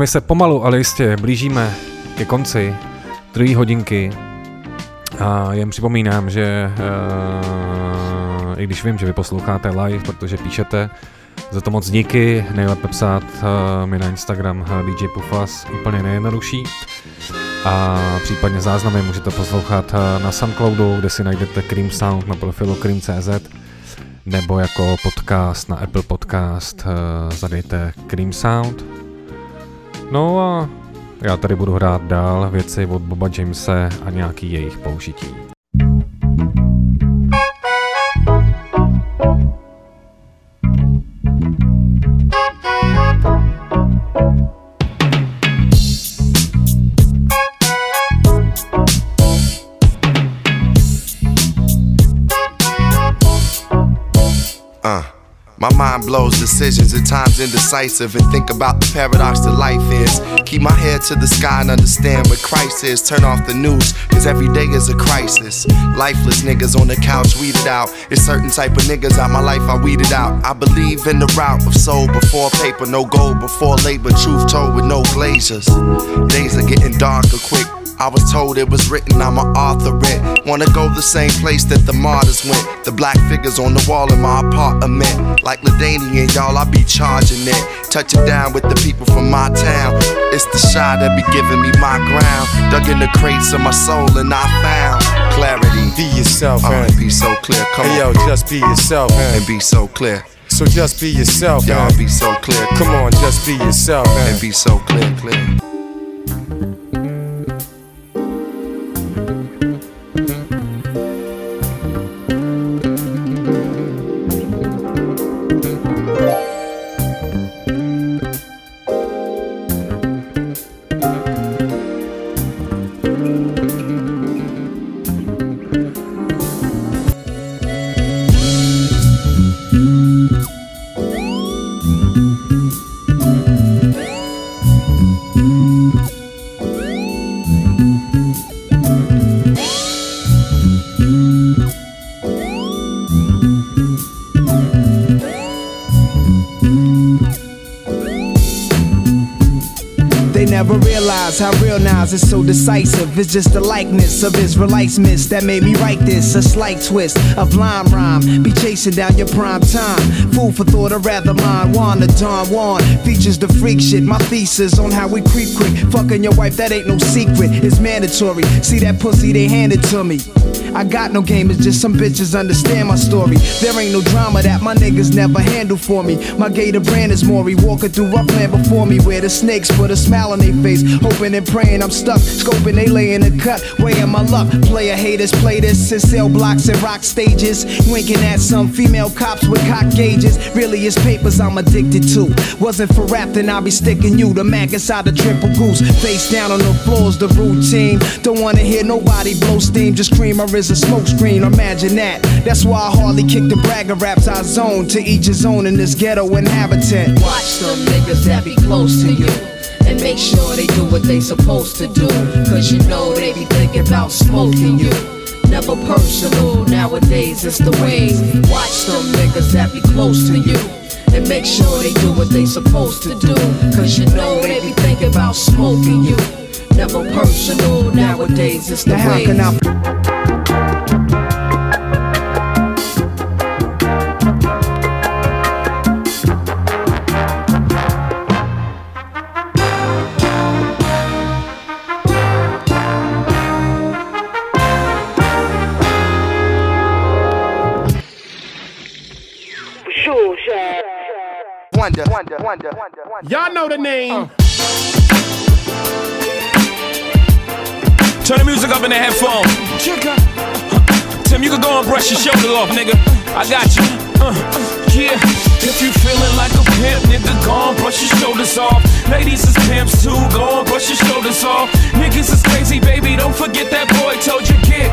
my se pomalu, ale jistě blížíme ke konci druhé hodinky. A jen připomínám, že uh, i když vím, že vy posloucháte live, protože píšete, za to moc díky, nejlépe psát uh, mi na Instagram uh, DJ Pufas, úplně nejjednodušší. A případně záznamy můžete poslouchat uh, na Soundcloudu, kde si najdete Cream Sound na profilu cream.cz nebo jako podcast na Apple Podcast uh, zadejte Cream Sound. No a já tady budu hrát dál věci od Boba Jamese a nějaký jejich použití. My mind blows decisions, at times indecisive, and think about the paradox that life is. Keep my head to the sky and understand what Christ is. Turn off the news, cause every day is a crisis. Lifeless niggas on the couch, weeded out. It's certain type of niggas out my life, I weeded out. I believe in the route of soul before paper, no gold before labor, truth told with no glaziers. Days are getting darker quick. I was told it was written, I'm an author it. Wanna go the same place that the martyrs went. The black figures on the wall in my apartment. Like Ladanian, y'all, I be charging it. Touching down with the people from my town. It's the shy that be giving me my ground. Dug in the crates of my soul and I found clarity. Be yourself, uh, man. and be so clear. Come Hey, on. yo, just be yourself, man. And be so clear. So just be yourself, Y'all be so clear. Come on, just be yourself, man. And be so clear, clear. Nas is so decisive. It's just the likeness of Israelites miss that made me write this. A slight twist of lime rhyme. Be chasing down your prime time. Fool for thought, or rather mine. Juan, the Don Juan features the freak shit. My thesis on how we creep quick. Fucking your wife, that ain't no secret. It's mandatory. See that pussy, they handed to me. I got no game, it's just some bitches understand my story. There ain't no drama that my niggas never handle for me. My gator brand is Maury, walking through rough land before me, where the snakes put a smile on their face, hoping and praying I'm stuck, scoping they lay in the cut, weighing my luck. Player haters play this in cell blocks and rock stages, winking at some female cops with cock gauges. Really, it's papers I'm addicted to. Wasn't for rap, then I'll be sticking you. The Mac inside the triple goose, face down on the floors, the routine. Don't wanna hear nobody blow steam, just scream or is a smoke screen. Imagine that. That's why I hardly kick the bragger raps I zone to each his own in this ghetto inhabitant. Watch them niggas that be close to you. And make sure they do what they supposed to do. Cause you know they be thinking about smoking you. Never personal, nowadays it's the way. Watch them niggas that be close to you. And make sure they do what they supposed to do. Cause you know they be thinking about smoking you. Never personal, nowadays it's the Now way. Wonder. Y'all know the name. Turn the music up in the headphone. Tim, you can go and brush your shoulder off, nigga. I got you. Uh, yeah. If you feeling like a pimp, nigga, go and brush your shoulders off. Ladies is pimps too, go and brush your shoulders off. Niggas is crazy, baby, don't forget that boy told you get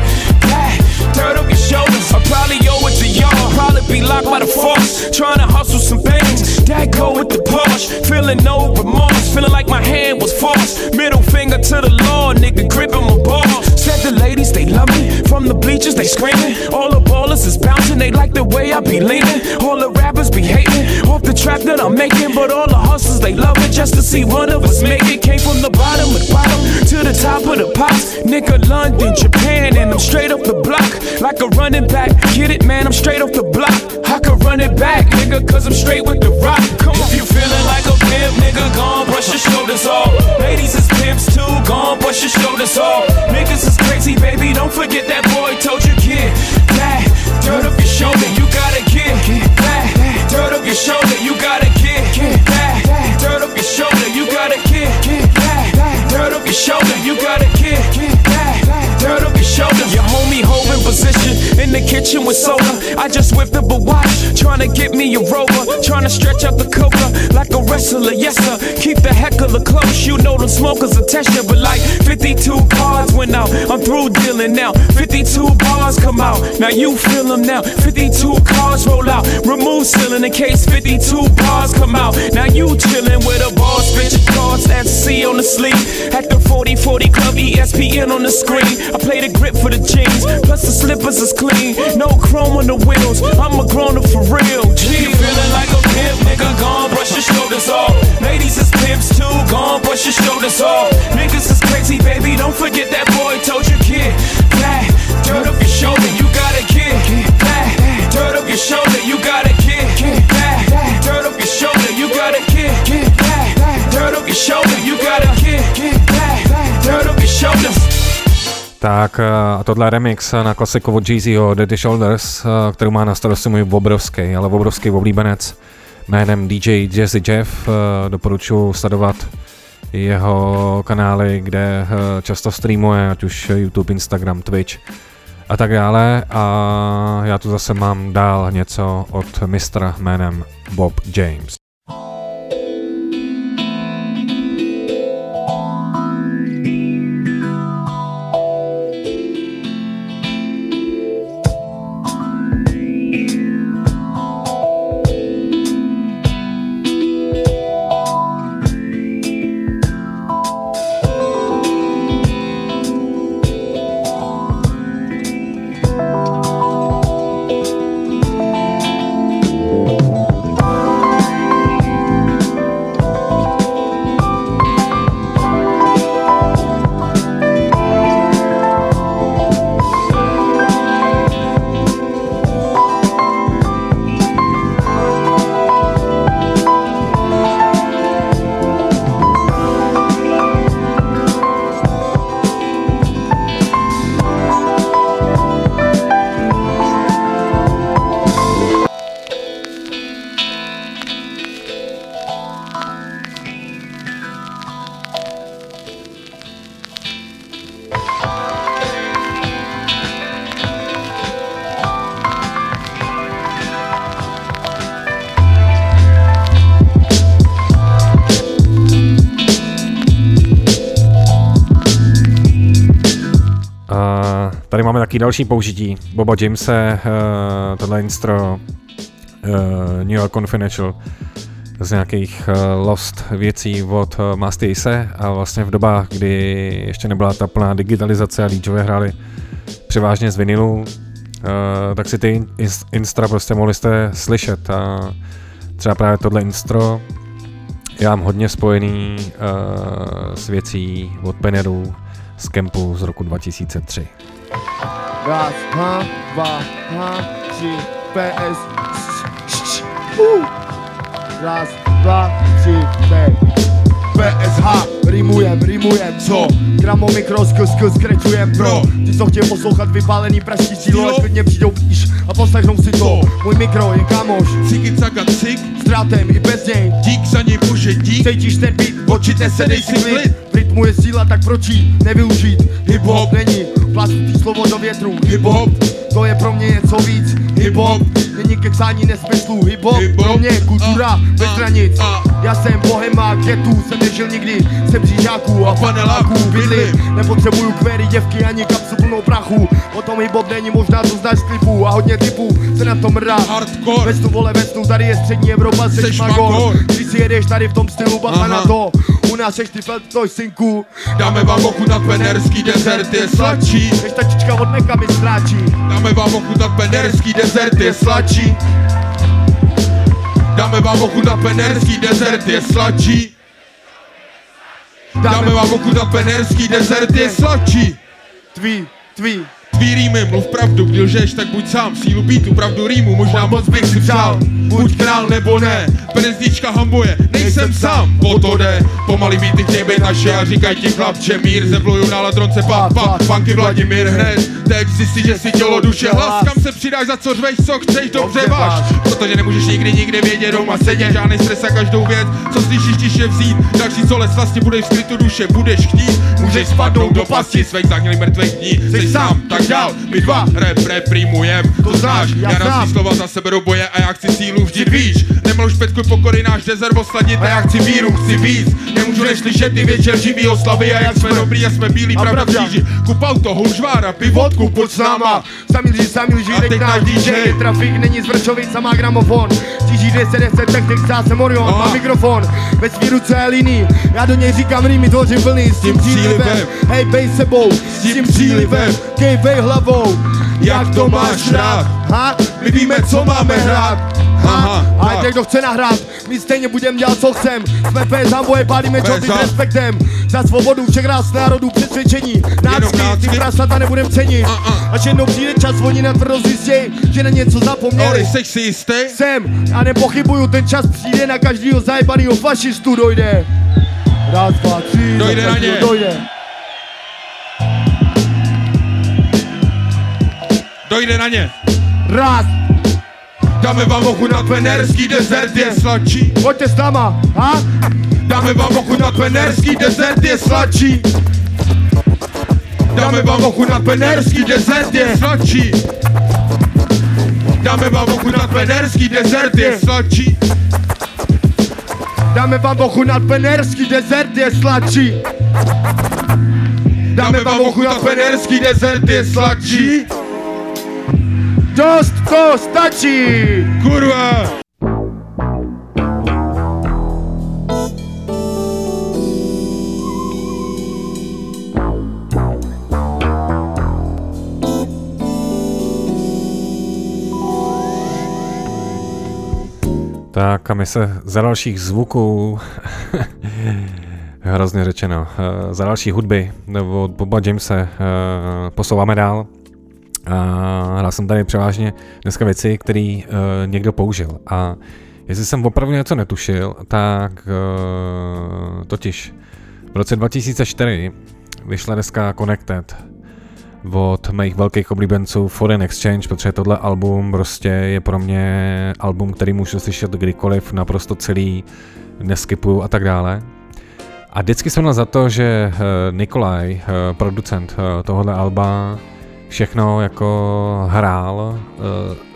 up your shoulders. I probably owe it to y'all. Probably be locked by the force. Trying to hustle some things. That go with the Porsche. Feeling no remorse. Feeling like my hand was forced. Middle finger to the law, nigga, gripping my ball. Said the ladies, they love me. From the bleachers, they screaming. All the ballers is bouncing. They like the way I be leaning. All the rappers be hating. Off the track that I'm making. But all the hustlers, they love it. just to see one of us make it. Came from the bottom of the bottom to the top of the pops. Nigga, London, Japan, and I'm straight off the block. Like a running back. Get it, man, I'm straight off the block. I could run it back, nigga, cause I'm straight with the rock. Come on. If you feeling like a pimp, nigga, gon' brush your shoulders off. Ladies is pimps too, gon' brush your shoulders off. Niggas is crazy, baby, don't forget that boy told you, kid. That dirt up your shoulder, you gotta get. That dirt up your shoulder, you gotta get. That dirt up your shoulder, you gotta get. That dirt up your shoulder, you gotta get. That dirt up your shoulder. Your homie holding position in the kitchen with soda. I just whipped up a watch, trying to get me a rover, trying to stretch out the coca like a wrestler. Yes sir, keep the heck of heckler close. You know them smokers will test you, but like 52 cards went out. I'm through dealing now. 52 bars come out. Now you feel them now. 52 cars roll out. Remove ceiling in case 52 bars come out. Now you chillin' with a boss bitch. Cards at C on the sleeve. At the 40 40 Club ESPN on the screen. I play the grip for the jeans. Plus the slippers is clean. No chrome on the wheels. I'm a grown up for real. You feeling like a pimp, nigga? Gone, brush your shoulders off. Ladies is pimps too. Gone, brush your shoulders off. Niggas is crazy, baby. Don't forget that boy told you, kid. That dirt up your shoulder, you gotta get. That dirt up your shoulder, you gotta get. That dirt up your shoulder, you gotta get. That dirt up your shoulder, you gotta get. That dirt up your shoulders. Tak a tohle remix na klasiku od Jeezyho Daddy Shoulders, eh, kterou má na starosti můj obrovský, ale obrovský oblíbenec jménem DJ Jazzy Jeff. Eh, Doporučuji sledovat jeho kanály, kde eh, často streamuje, ať už YouTube, Instagram, Twitch a tak dále. A já tu zase mám dál něco od mistra jménem Bob James. Taky další použití Boba Jamese, uh, tohle instro uh, New York Confidential z nějakých uh, lost věcí od uh, Mastiase a vlastně v dobách, kdy ještě nebyla ta plná digitalizace a DJové hráli převážně z vinilu, uh, tak si ty ins- instra prostě mohli jste slyšet a třeba právě tohle instro já mám hodně spojený uh, s věcí od Penedu z kempu z roku 2003. Raz, ha, dva, ha, tři, PS. Uh. Raz, dva, tři, pět. PSH, rimujem, rimujem, co? Gramo mikro, skrz, skrz, skrečujem pro Ty, co chtějí poslouchat vypálený pražský sílo, ať klidně přijdou blíž a poslechnou si to. Můj mikro je kamoš Ciky caga cik, S drátem i bez něj. Dík za něj může dík. Cítíš ten beat, očitě se dej si klid. V rytmu je síla, tak proč jí nevyužít? Hip-hop. není plastutý slovo do větru. Hip-hop, to je pro mě něco víc. Hip-hop, není kecání nesmyslů Hip-hop, pro mě je kultura bez hranic. Já jsem bohema, getu, jsem nežil nikdy. Jsem břížáků a paneláků. Bydli, nepotřebuju kvéry, děvky ani kapsu plnou prachu. O tom hip-hop není možná, to znáš z klipů A hodně typů se na tom mrdá. Hardcore, vesnu vole vesnu, tady je střední Evropa, seš, magor. Když si jedeš tady v tom stylu, bacha na to. U nás seš ty feltoj synku. Dáme vám ochutnat penerský desert, je sladší Než tačička od meka mi stráčí. Dáme vám ochutnat penerský desert, je sladší. Dáme vám ochutnat penerský desert, je sladší. Dáme vám ochutnat penerský desert je sladší. Tví, tví Tvý rýmy, mluv pravdu, kdy lžeš, tak buď sám. Sílu beatu, pravdu rýmu, možná moc bych si přál. Buď král nebo ne, penezdička hambuje Nejsem sám, o to jde Pomalý beaty chtěj být naše a říkaj ti chlapče mír Zevluju na ladronce pa, pa, funky Vladimír hned Teď zjistí, že si tělo, duše, hlas Kam se přidáš, za co řveš, co chceš, dobře váš Protože nemůžeš nikdy, nikdy vědět doma sedět. Žádný stres a každou věc, co slyšíš, tiše vzít. Další solec vlastně budeš v skrytu duše, budeš chtít. Můžeš spadnout do pasti svých zahnělých mrtvých dní. Jsi sám, tak dál, my dva rap reprimujem To znáš, já na slova za sebe do boje a já chci sílu vždy víš. Nemluv špetku pokory náš dezervo sladit a já chci víru, chci víc. Nemůžu neslyšet ty večer živý oslavy a jak jsme dobrý a jsme bílí, pravda v tíži Kup auto, houžvára, pivotku, pojď s náma. Sami lži, sami lži, A teď náš DJ. Trafik není zvrčovic a má gramofon Stíží 10, 10, tak teď jsem Orion Má mikrofon, ve svý ruce je líný Já do něj říkám rýmy, tvořím vlny S tím přílivem, přílivem. hej bej sebou S tím přílivem, kejvej hlavou Jak to máš rád? Ha? My víme, co máme hrát Aha, A tak. někdo chce nahrát, my stejně budem dělat, co chcem Jsme PS Hamboje, pálíme s PSA. respektem Za svobodu všech nás národů přesvědčení Nácky, ty prasata nebudem cenit Až jednou přijde čas, oni na tvrdo zjistěj, že na něco zapomněli Oli, jsi si jistý? Jsem a nepochybuju, ten čas přijde na každýho zajebanýho fašistu dojde Raz, dva, tři, Dojde na ně. Dojde. Dojdę na nie. Raz. Damy wam oku nadpenerski, desert jest loci. Chodźcie z nama, a? Damy wam oku nadpenerski, desert jest loci. Damy wam oku nadpenerski, desert jest loci. Damy wam oku nadpenerski, desert jest loci. Damy wam oku nadpenerski, desert jest loci. Damy wam oku nadpenerski, desert jest loci. Dost to stačí Kurva Tak a my se za dalších zvuků, hrozně řečeno, eh, za další hudby nebo od Boba Jamese eh, posouváme dál. A hrál jsem tady převážně dneska věci, které někdo použil. A jestli jsem opravdu něco netušil, tak eh, totiž v roce 2004 vyšla deska Connected od mých velkých oblíbenců Foreign Exchange, protože tohle album prostě je pro mě album, který můžu slyšet kdykoliv, naprosto celý, neskipuju a tak dále. A vždycky jsem měl za to, že eh, Nikolaj, eh, producent eh, tohohle alba, všechno jako hrál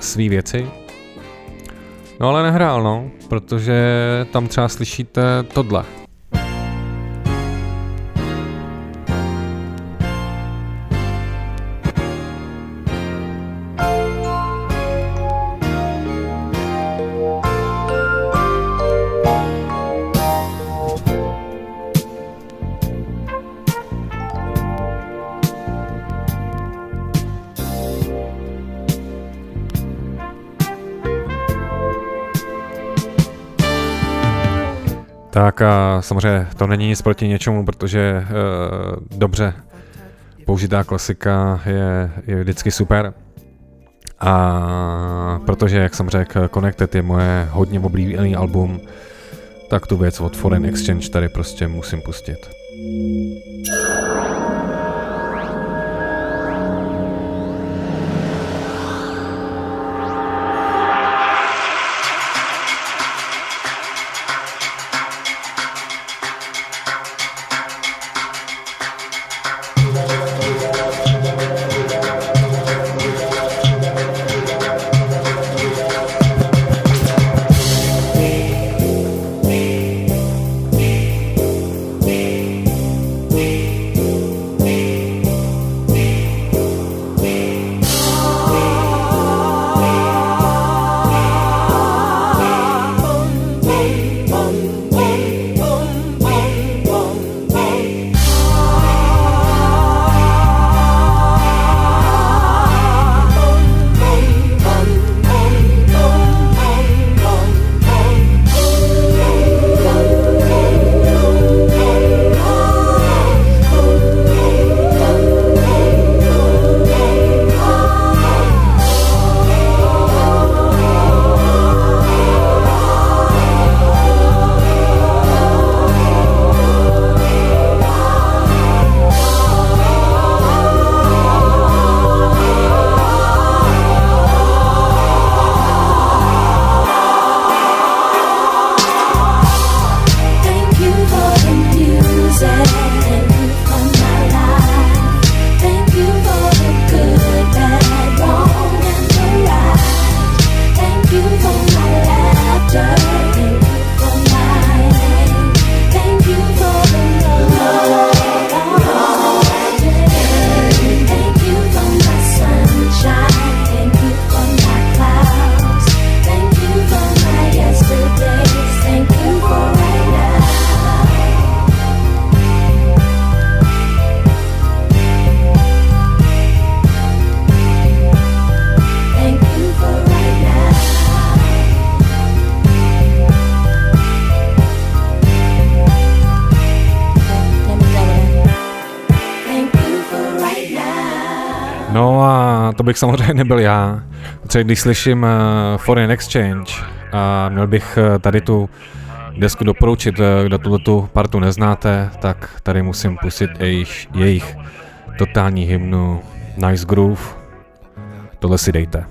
svý věci. No ale nehrál, no, protože tam třeba slyšíte tohle. Tak a samozřejmě to není nic proti něčemu, protože uh, dobře použitá klasika je, je vždycky super. A protože, jak jsem řekl, Connected je moje hodně oblíbený album, tak tu věc od Foreign Exchange tady prostě musím pustit. To bych samozřejmě nebyl já, protože když slyším uh, Foreign Exchange a měl bych uh, tady tu desku doporučit, uh, kdo tuto tu partu neznáte, tak tady musím pustit jejich, jejich totální hymnu Nice Groove. Tohle si dejte.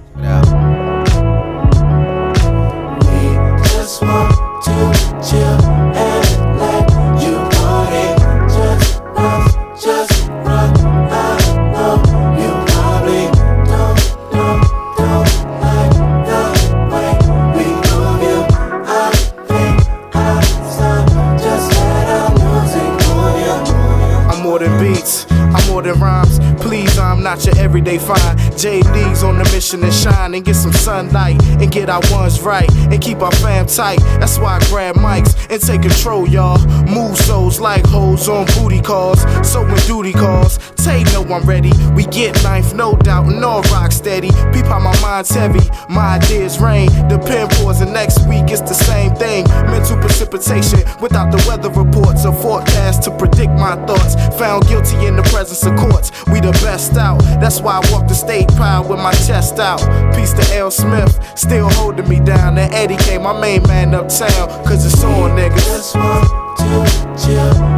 Right and keep our fam tight. That's why I grab mics and take control, y'all. Move souls like hoes on booty calls. So when duty calls, Tay know I'm ready. We get ninth, no doubt, and all rock steady. Peep my mind's heavy, my ideas rain. The pen pours, and next week it's the same thing. Mental precipitation without the weather reports. A forecast to predict my thoughts. Found guilty in the presence of courts. We the best out. That's why I walk the state proud with my chest out. Peace to L. Smith, still holding me down. And Eddie K, my main man uptown. Cause it's on, niggas. Just want to chill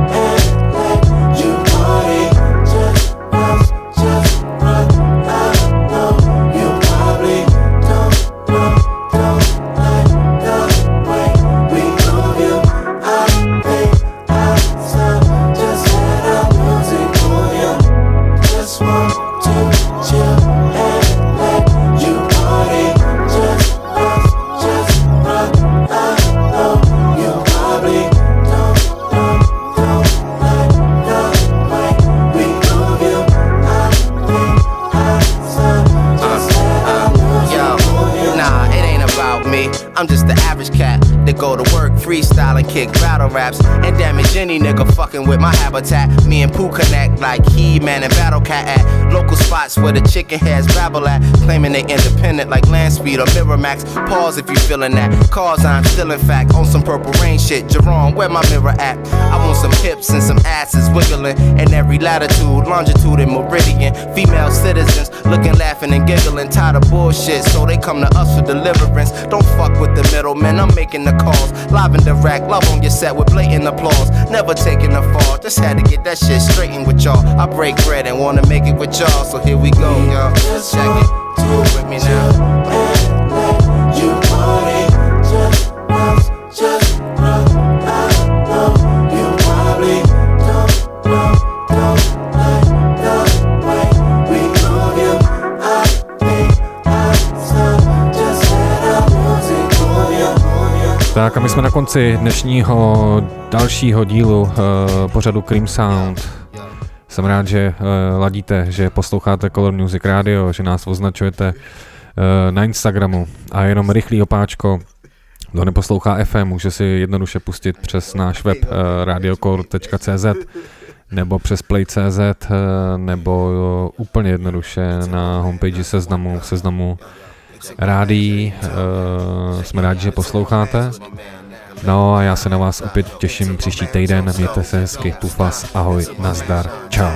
habitat. Me and Pooh connect like He Man and Battle Cat at local spots where the chicken heads babble at, claiming they independent like Land Landspeed or Miramax. Pause if you feeling that. Cause I'm still in fact on some purple rain shit. Jerome, where my mirror at? Some hips and some asses wiggling in every latitude, longitude, and meridian. Female citizens looking, laughing, and giggling, tired of bullshit, so they come to us for deliverance. Don't fuck with the middleman, I'm making the calls. Live and direct, love on your set with blatant applause. Never taking a fall, just had to get that shit straightened with y'all. I break bread and wanna make it with y'all, so here we go, y'all. Check it, do it with me now. You party, just bounce, just Tak a my jsme na konci dnešního dalšího dílu uh, pořadu Cream Sound. Jsem rád, že uh, ladíte, že posloucháte Color Music Radio, že nás označujete uh, na Instagramu a jenom rychlý opáčko. Kdo neposlouchá FM, může si jednoduše pustit přes náš web uh, radiocore.cz nebo přes play.cz uh, nebo uh, úplně jednoduše na homepage seznamu, seznamu rádií. Uh, jsme rádi, že posloucháte. No a já se na vás opět těším příští týden. Mějte se hezky. Pufas, ahoj, nazdar, čau.